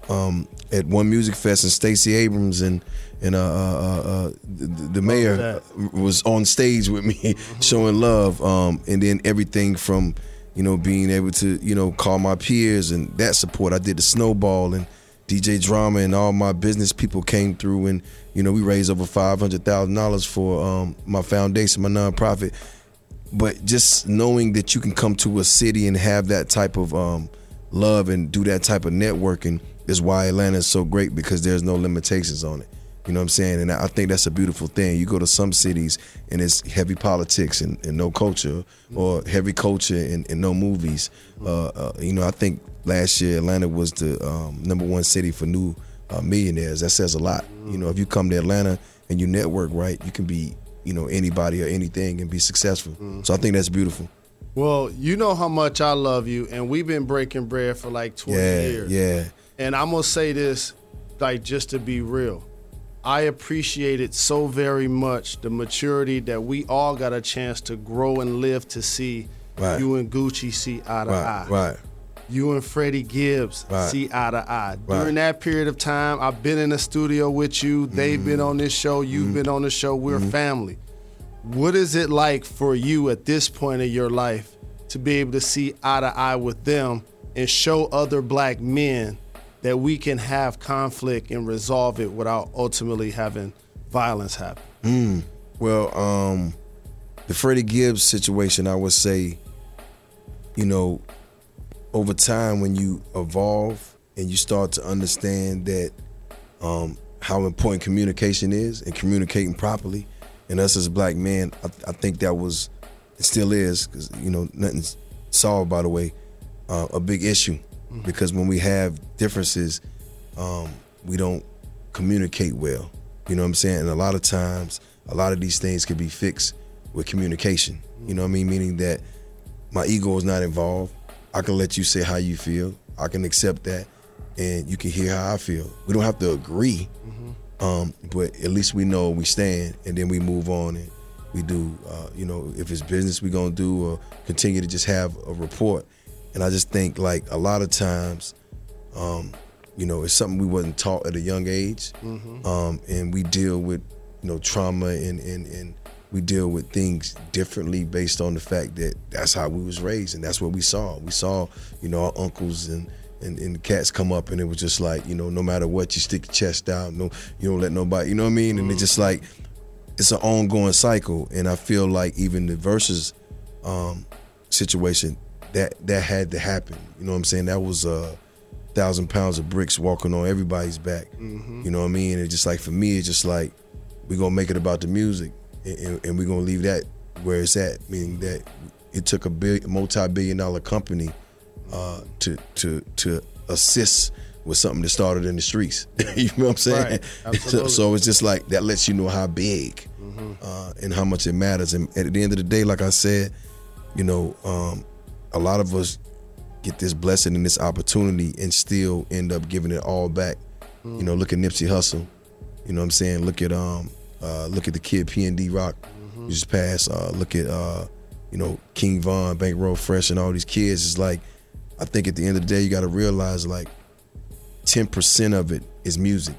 Speaker 4: um, at one music fest, and Stacey Abrams and and uh, uh, uh, uh, the, the mayor was on stage with me, showing love. Um, and then everything from you know being able to you know call my peers and that support. I did the snowball and DJ Drama and all my business people came through, and you know we raised over five hundred thousand dollars for um, my foundation, my nonprofit but just knowing that you can come to a city and have that type of um, love and do that type of networking is why Atlanta is so great because there's no limitations on it. You know what I'm saying? And I think that's a beautiful thing. You go to some cities and it's heavy politics and, and no culture, or heavy culture and, and no movies. Uh, uh, you know, I think last year Atlanta was the um, number one city for new uh, millionaires. That says a lot. You know, if you come to Atlanta and you network right, you can be you know anybody or anything and be successful. So I think that's beautiful.
Speaker 3: Well, you know how much I love you, and we've been breaking bread for like 20
Speaker 4: Yeah,
Speaker 3: years.
Speaker 4: yeah.
Speaker 3: And I'm gonna say this, like just to be real. I appreciate it so very much the maturity that we all got a chance to grow and live to see
Speaker 4: Right.
Speaker 3: you and Gucci see eye to eye.
Speaker 4: Right, right.
Speaker 3: You and Freddie Gibbs
Speaker 4: Right.
Speaker 3: see eye to eye.
Speaker 4: Right.
Speaker 3: During that period of time, I've been in the studio with you. They've
Speaker 4: Mm-hmm.
Speaker 3: been on this show. You've been on the show. We're family. What is it like for you at this point in your life to be able to see eye to eye with them and show other black men that we can have conflict and resolve it without ultimately having violence happen?
Speaker 4: Well, um, the Freddie Gibbs situation, I would say, you know, over time when you evolve and you start to understand that um, how important communication is and communicating properly, and us as black men, I, I think that was, it still is, because you know nothing's solved by the way, uh, a big issue, because when we have differences, um, we don't communicate well. You know what I'm saying? And a lot of times, a lot of these things can be fixed with communication. You know what I mean? Meaning that my ego is not involved. I can let you say how you feel. I can accept that, and you can hear how I feel. We don't have to agree, um, but at least we know we stand, and then we move on and we do. Uh, you know, if it's business we gonna do, or continue to just have a report. And I just think like a lot of times, um, you know, it's something we wasn't taught at a young age, um, and we deal with you know trauma and and and we deal with things differently based on the fact that that's how we was raised and that's what we saw. We saw you know our uncles and. And, and the cats come up and it was just like you know no matter what you stick your chest out no you don't let nobody you know what I mean? And it's just like it's an ongoing cycle. And I feel like even the Verzuz um, situation that that had to happen. You know what I'm saying? That was a thousand pounds of bricks walking on everybody's back. You know what I mean? And it's just like for me it's just like we're gonna make it about the music and, and, we're gonna leave that where it's at meaning that it took a big multi-billion dollar company uh, to to to assist with something that started in the streets. you know what I'm saying?
Speaker 3: Right.
Speaker 4: So, so it's just like that lets you know how big uh, and how much it matters. And at the end of the day, like I said, you know, um, a lot of us get this blessing and this opportunity and still end up giving it all back. You know, look at Nipsey Hussle. You know what I'm saying? Look at um uh, look at the kid PnB Rock who just passed. Uh, look at uh, you know, King Von, Bankroll Fresh and all these kids. It's like I think at the end of the day you gotta realize like ten percent of it is music.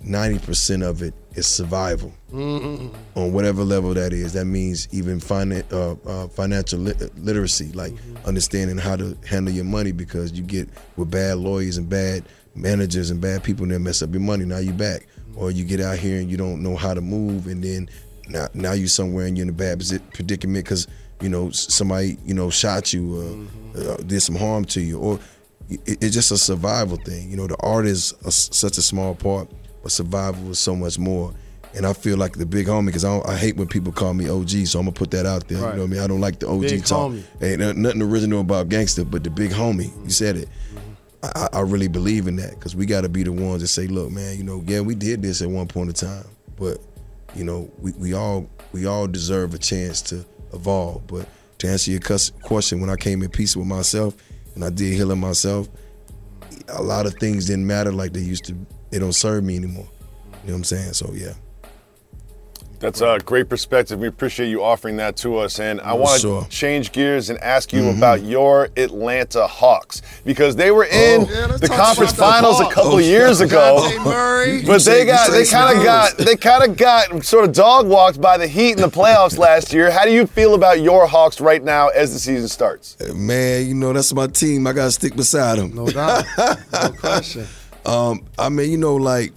Speaker 4: Ninety percent of it is survival on whatever level that is. That means even finan- uh, uh, financial lit- literacy, like understanding how to handle your money because you get with bad lawyers and bad managers and bad people that mess up your money. Now you back, or you get out here and you don't know how to move, and then now now you somewhere and you're in a bad predicament because you know somebody you know shot you, uh, uh, did some harm to you, or it- it's just a survival thing. You know, the art is a, such a small part, but survival is so much more. And I feel like the big homie, because I, I hate when people call me OG, so I'm gonna put that out there. You know what I mean? I don't like the OG
Speaker 3: Big
Speaker 4: talk.
Speaker 3: homie.
Speaker 4: Ain't nothing original about gangster, but the big homie. You said it. I, I really believe in that because we got to be the ones that say, "Look, man, you know, yeah, we did this at one point in time, but you know, we, we all we all deserve a chance to evolve." But to answer your question, when I came in peace with myself and I did healing myself, a lot of things didn't matter like they used to. They don't serve me anymore. You know what I'm saying? So yeah.
Speaker 1: That's a great perspective. We appreciate you offering that to us. And I want to
Speaker 4: Sure.
Speaker 1: change gears and ask you about your Atlanta Hawks because they were in
Speaker 3: Yeah,
Speaker 1: the conference
Speaker 3: about the
Speaker 1: finals a couple
Speaker 4: Oh,
Speaker 1: years ago. But
Speaker 4: say-
Speaker 1: they got they kind of got they kind of got sort of dog walked by the Heat in the playoffs last year. How do you feel about your Hawks right now as the season starts?
Speaker 4: Man, you know that's my team. I gotta stick beside them.
Speaker 3: No doubt. No question.
Speaker 4: Um, I mean, you know, like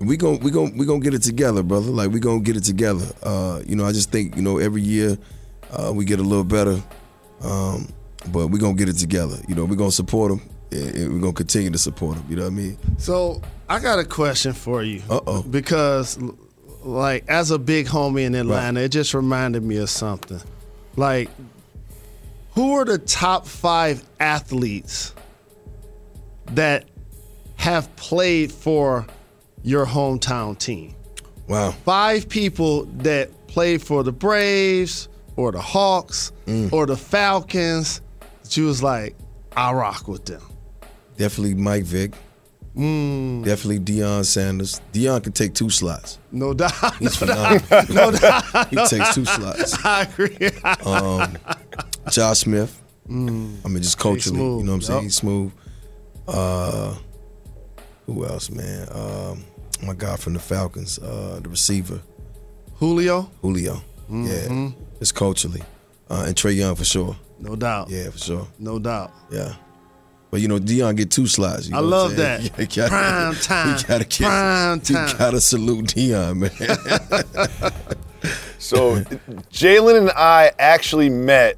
Speaker 4: we gon' we gon' we gonna get it together, brother. Like we gonna get it together. Uh, you know, I just think you know every year uh, we get a little better, um, but we gonna get it together. You know, we gonna support them, and, and we gonna continue to support them. You know what I mean?
Speaker 3: So I got a question for you.
Speaker 4: Uh-oh.
Speaker 3: Because, like, as a big homie in Atlanta, it just reminded me of something. Like, who are the top five athletes that have played for your hometown team?
Speaker 4: Wow.
Speaker 3: Five people that played for the Braves or the Hawks
Speaker 4: Mm.
Speaker 3: or the Falcons. She was like, I rock with them.
Speaker 4: Definitely Mike Vick.
Speaker 3: Mm.
Speaker 4: Definitely Deion Sanders. Deion can take two slots.
Speaker 3: No doubt.
Speaker 4: He's
Speaker 3: no doubt.
Speaker 4: phenomenal.
Speaker 3: No doubt.
Speaker 4: He takes two slots.
Speaker 3: I agree.
Speaker 4: Um, Josh Smith. I mean, just culturally, you know what I'm saying?
Speaker 3: yup.
Speaker 4: He's smooth. Uh, who else, man? Um, my guy from the Falcons, uh, the receiver,
Speaker 3: Julio?
Speaker 4: Julio. Yeah, it's culturally. Uh, and Trae Young for sure.
Speaker 3: No doubt.
Speaker 4: Yeah, for sure.
Speaker 3: No doubt.
Speaker 4: Yeah. But you know, Deion get two slides. You
Speaker 3: I
Speaker 4: know what
Speaker 3: love that.
Speaker 4: You gotta-
Speaker 3: Prime time.
Speaker 4: You gotta get,
Speaker 3: Prime time.
Speaker 4: You gotta salute Deion, man.
Speaker 1: So Jalen and I actually met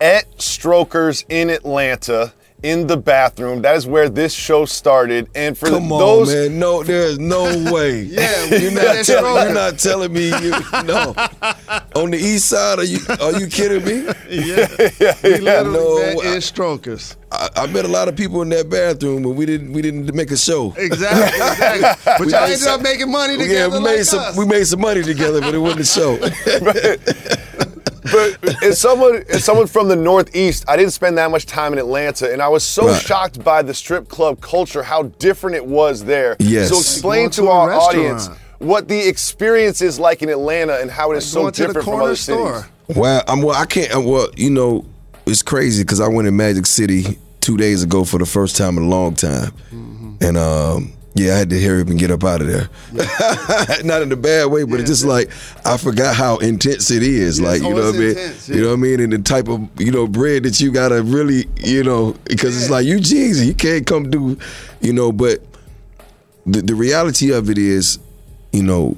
Speaker 1: at Strokers in Atlanta in the bathroom. That is where this show started. And for
Speaker 4: Come on,
Speaker 1: those
Speaker 4: man. No, there's no way.
Speaker 3: Yeah,
Speaker 4: you're not,
Speaker 3: at
Speaker 4: telling, you're not telling me you no. On the east side, are you are you kidding me?
Speaker 3: Yeah. We literally
Speaker 4: No,
Speaker 3: met
Speaker 4: I-
Speaker 3: in strokers.
Speaker 4: I, I met a lot of people in that bathroom, but we didn't we didn't make a show.
Speaker 3: Exactly. exactly. But
Speaker 4: We
Speaker 3: y'all
Speaker 4: made
Speaker 3: ended up making money together.
Speaker 4: Yeah,
Speaker 3: together
Speaker 4: we made
Speaker 3: like
Speaker 4: some
Speaker 3: us.
Speaker 4: we made some money together, but it wasn't a show.
Speaker 1: But as someone as someone from the Northeast, I didn't spend that much time in Atlanta, and I was so
Speaker 4: Right.
Speaker 1: shocked by the strip club culture, how different it was there.
Speaker 4: Yes.
Speaker 1: So explain to,
Speaker 3: to
Speaker 1: our
Speaker 3: restaurant.
Speaker 1: audience what the experience is like in Atlanta and how it is so
Speaker 3: Going to the
Speaker 1: different from
Speaker 3: corner
Speaker 1: other
Speaker 3: store.
Speaker 1: cities.
Speaker 4: Well, I'm well. I can't. uh, Well, you know, it's crazy because I went in Magic City two days ago for the first time in a long time,
Speaker 3: Mm-hmm.
Speaker 4: and um, yeah, I had to hurry up and get up out of there. Not in a bad way, but it's just like I forgot how intense it is. like you
Speaker 3: oh,
Speaker 4: know what I mean?
Speaker 3: intense,
Speaker 4: You know what I mean? And the type of you know bread that you gotta really you know because it's like you Jeezy, you can't come do you know. But the the reality of it is, you know,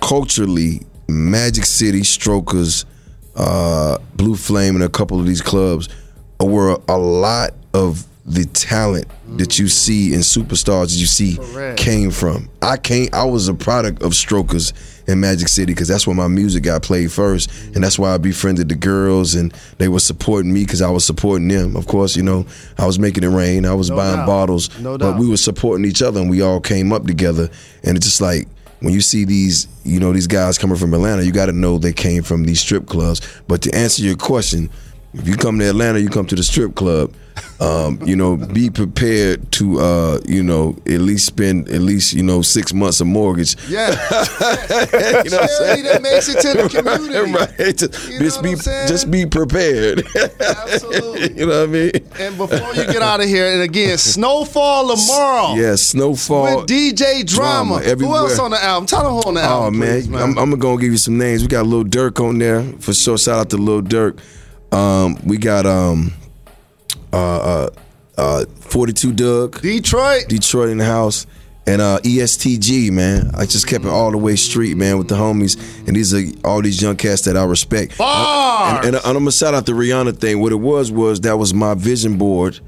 Speaker 4: culturally, Magic City, Strokers, uh, Blue Flame, and a couple of these clubs were a lot of the talent that you see in superstars that you see
Speaker 3: Correct.
Speaker 4: came from. I came. I was a product of Strokers in Magic City because that's where my music got played first, and that's why I befriended the girls, and they were supporting me because I was supporting them. Of course, you know, I was making it rain. I was
Speaker 3: No
Speaker 4: buying
Speaker 3: doubt.
Speaker 4: bottles,
Speaker 3: No
Speaker 4: but we were supporting each other, and we all came up together. And it's just like when you see these, you know, these guys coming from Atlanta, you got to know they came from these strip clubs. But to answer your question, if you come to Atlanta, you come to the strip club. Um, you know, be prepared to, uh, you know, at least spend at least you know six months of mortgage.
Speaker 3: Yeah.
Speaker 4: you know what I'm
Speaker 3: Charity
Speaker 4: saying?
Speaker 3: that makes it to the community.
Speaker 4: right. Just,
Speaker 3: You know
Speaker 4: just be just be prepared.
Speaker 3: Absolutely.
Speaker 4: you know what I mean?
Speaker 3: And before you get out of here, and again, Snowfall tomorrow.
Speaker 4: Yeah, snowfall.
Speaker 3: With DJ Drama.
Speaker 4: Drama everywhere.
Speaker 3: Who else on the album? Tell them who on the
Speaker 4: Oh
Speaker 3: album.
Speaker 4: man,
Speaker 3: please,
Speaker 4: I'm, I'm gonna give you some names. We got Lil Durk on there for sure. Shout out to Lil Durk. Um, we got um, uh, uh, uh, 42 Dugg,
Speaker 3: Detroit.
Speaker 4: Detroit in the house, and uh, ESTG man. I just kept it all the way street man with the homies, and these are all these young cats that I respect.
Speaker 3: Bars!
Speaker 4: And, and, and I'm gonna shout out the Rihanna thing. What it was was that was my vision board.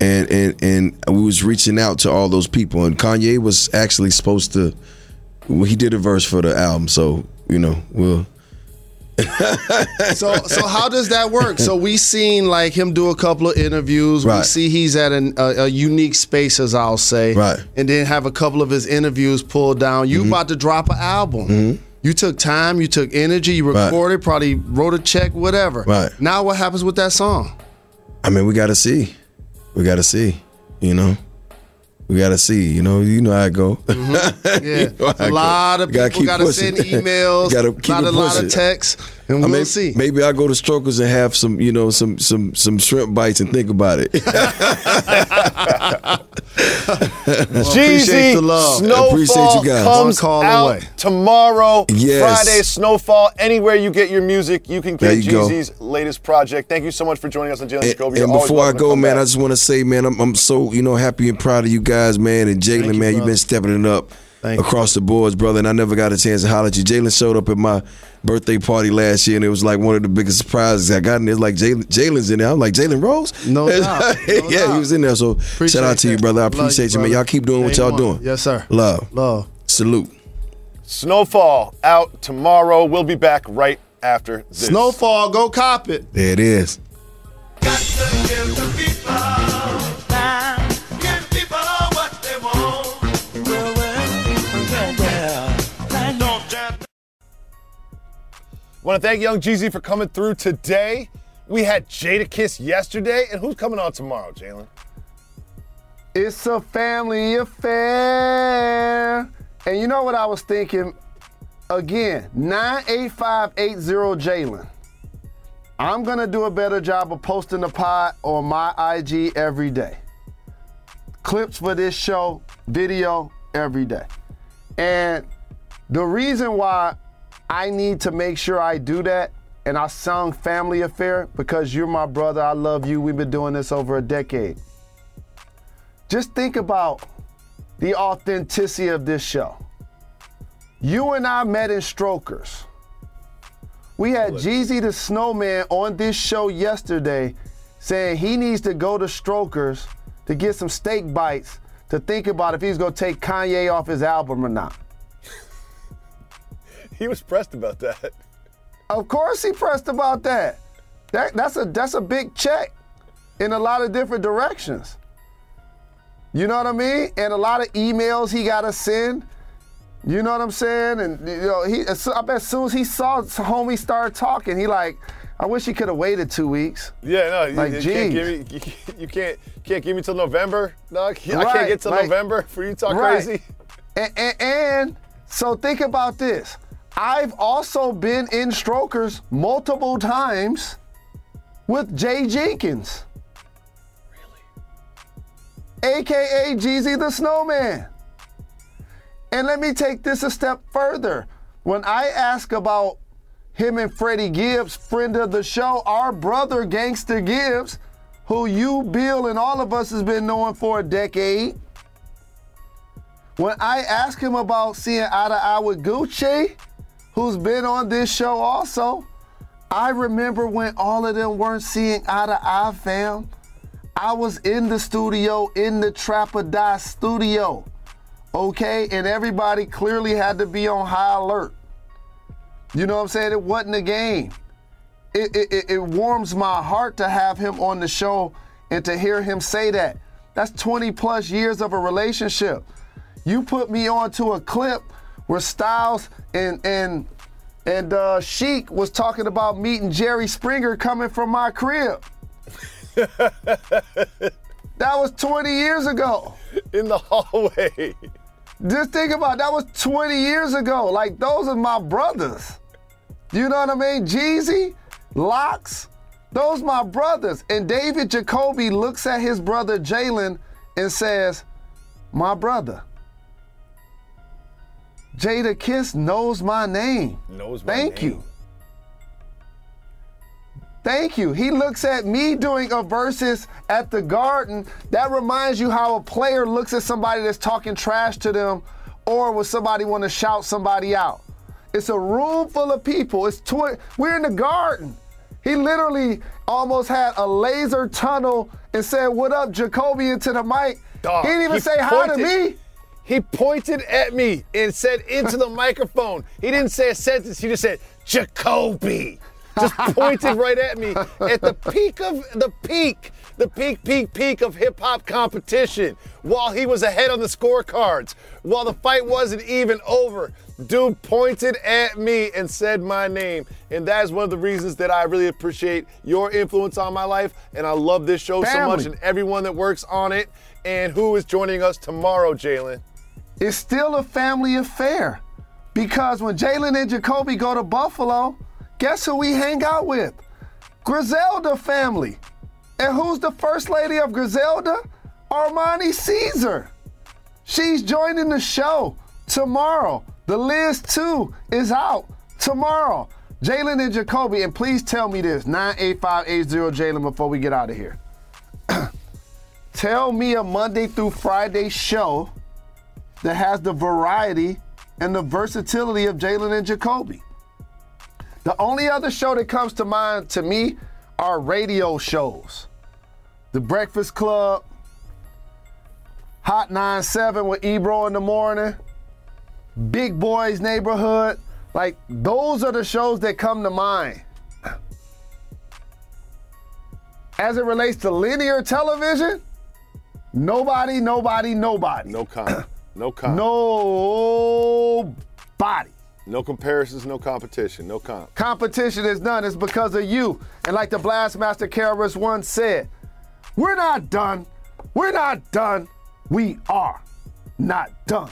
Speaker 4: And, and and we was reaching out to all those people, and Kanye was actually supposed to well, he did a verse for the album, so you know we'll.
Speaker 3: So, so how does that work? So we seen like him do a couple of interviews. We see he's at an, a, a unique space, as I'll say.
Speaker 4: Right. Mm-hmm.
Speaker 3: And then have a couple of his interviews pulled down. You about to drop an album. You took time, you took energy, you
Speaker 4: Right.
Speaker 3: recorded, probably wrote a check, whatever.
Speaker 4: Right.
Speaker 3: Now what happens with that song?
Speaker 4: I mean, we got to see, we got to see, you know, we got to see, you know, you know how it go.
Speaker 3: Mm-hmm. Yeah.
Speaker 4: You know
Speaker 3: a
Speaker 4: it go.
Speaker 3: lot of
Speaker 4: You gotta keep
Speaker 3: got to
Speaker 4: pushing.
Speaker 3: send emails.
Speaker 4: gotta keep
Speaker 3: lot, a lot of texts, and we'll
Speaker 4: mean,
Speaker 3: see.
Speaker 4: maybe I'll go to Strokers and have some, you know, some some some shrimp bites and think about it.
Speaker 3: appreciate
Speaker 1: Jeezy
Speaker 3: the love.
Speaker 1: Snowfall
Speaker 4: Appreciate you guys.
Speaker 1: comes
Speaker 3: call
Speaker 1: out
Speaker 3: away.
Speaker 1: tomorrow.
Speaker 4: Yes.
Speaker 1: Friday, Snowfall. Anywhere you get your music, you can get
Speaker 4: you go.
Speaker 1: Jeezy's latest project. Thank you so much for joining us on Jalen
Speaker 4: And,
Speaker 1: Scobie.
Speaker 4: and before I go, man,
Speaker 1: back.
Speaker 4: I just want to say, man, I'm, I'm so you know happy and proud of you guys, man, and Jalen, man, you've been stepping it up
Speaker 3: Thank you.
Speaker 4: across the boards, brother. And I never got a chance to holler at you. Jalen showed up at my birthday party last year, and it was like one of the biggest surprises I got. And it's like Jalen, Jalen's in there. I'm like Jalen Rose.
Speaker 3: No doubt. No
Speaker 4: yeah,
Speaker 3: doubt.
Speaker 4: he was in there. So shout out to you, brother. I
Speaker 3: Love
Speaker 4: appreciate you, man. Y'all keep doing what y'all
Speaker 3: one.
Speaker 4: doing.
Speaker 3: Yes, sir.
Speaker 4: Love,
Speaker 3: Love.
Speaker 4: salute.
Speaker 1: Snowfall out tomorrow. We'll be back right after this.
Speaker 3: Snowfall, go cop it.
Speaker 4: There it is.
Speaker 5: Want
Speaker 1: to thank Young Jeezy for coming through today. We had Jadakiss yesterday, and who's coming on tomorrow, Jalen?
Speaker 2: It's a family affair. And you know what I was thinking? Again, 98580 Jalen. I'm gonna do a better job of posting the pod on my IG every day. Clips for this show, video every day. And the reason why I need to make sure I do that, and I sung Family Affair because you're my brother, I love you, we've been doing this over a decade just think about the authenticity of this show. You and I met in Strokers. We had Jeezy the Snowman on this show yesterday saying he needs to go to Strokers to get some steak bites to think about if he's gonna take Kanye off his album or not.
Speaker 1: He was pressed about that.
Speaker 2: Of course he pressed about that. That that's a that's a big check in a lot of different directions. You know what I mean? And a lot of emails he gotta send. You know what I'm saying? And you know, he I bet as soon as he saw homie start talking, he like, I wish he could have waited two weeks.
Speaker 1: Yeah, no, you,
Speaker 2: Like,
Speaker 1: you can't give me, you, can't, can't give me till November, dog. I can't get till
Speaker 2: like-
Speaker 1: November for you talk
Speaker 2: Right.
Speaker 1: crazy.
Speaker 2: And, and, and so think about this. I've also been in strokers multiple times with Jay Jenkins. Really? AKA Jeezy the Snowman. And let me take this a step further. When I ask about him and Freddie Gibbs, friend of the show, our brother Gangster Gibbs, who you, Bill, and all of us has been knowing for a decade. When I ask him about seeing eye to eye with Gucci, who's been on this show also, I remember when all of them weren't seeing eye to eye, fam. I was in the studio, in the Trap or Die studio, okay? And everybody clearly had to be on high alert. You know what I'm saying? It wasn't a game. It, it, it warms my heart to have him on the show and to hear him say that. That's 20 plus years of a relationship. You put me onto a clip where Styles and and and uh, Sheek was talking about meeting Jerry Springer coming from my crib. that was 20 years ago.
Speaker 1: In the hallway.
Speaker 2: Just think about it, that was 20 years ago. Like those are my brothers. You know what I mean? Jeezy, Lox, those my brothers. And David Jacoby looks at his brother Jalen and says, "My brother." Jadakiss knows my name.
Speaker 1: Knows my name.
Speaker 2: Thank
Speaker 1: name.
Speaker 2: you. Thank you. He looks at me doing a Verzuz at the Garden. That reminds you how a player looks at somebody that's talking trash to them, or when somebody want to shout somebody out. It's a room full of people. It's tw- we're in the Garden. He literally almost had a laser tunnel and said, "What up, Jacoby?" into the mic.
Speaker 1: Dog,
Speaker 2: he didn't even
Speaker 1: he
Speaker 2: say hi to me.
Speaker 1: He pointed at me and said into the microphone. He didn't say a sentence. He just said Jacoby. Just pointed right at me at the peak of the peak, the peak, peak, peak of hip hop competition. While he was ahead on the scorecards, while the fight wasn't even over, dude pointed at me and said my name. And that is one of the reasons that I really appreciate your influence on my life. And I love this show so much and everyone that works on it. And who is joining us tomorrow, Jalen?
Speaker 2: It's still a family affair. Because when Jalen and Jacoby go to Buffalo, guess who we hang out with? Griselda family. And who's the first lady of Griselda? Armani Caesar. She's joining the show tomorrow. The Liz 2 is out tomorrow. Jalen and Jacoby, and please tell me this 98580 Jalen before we get out of here. tell me a Monday through Friday show that has the variety and the versatility of Jalen and Jacoby. The only other show that comes to mind to me are radio shows. The Breakfast Club, Hot 97 with Ebro in the morning, Big Boys Neighborhood. Like, those are the shows that come to mind. As it relates to linear television, nobody, nobody, nobody.
Speaker 1: No comment. No comment.
Speaker 2: Nobody.
Speaker 1: No comparisons, no competition, no comp.
Speaker 2: Competition is done. It's because of you. And like the Blastmaster Carolus once said, we're not done. We're not done. We are not done.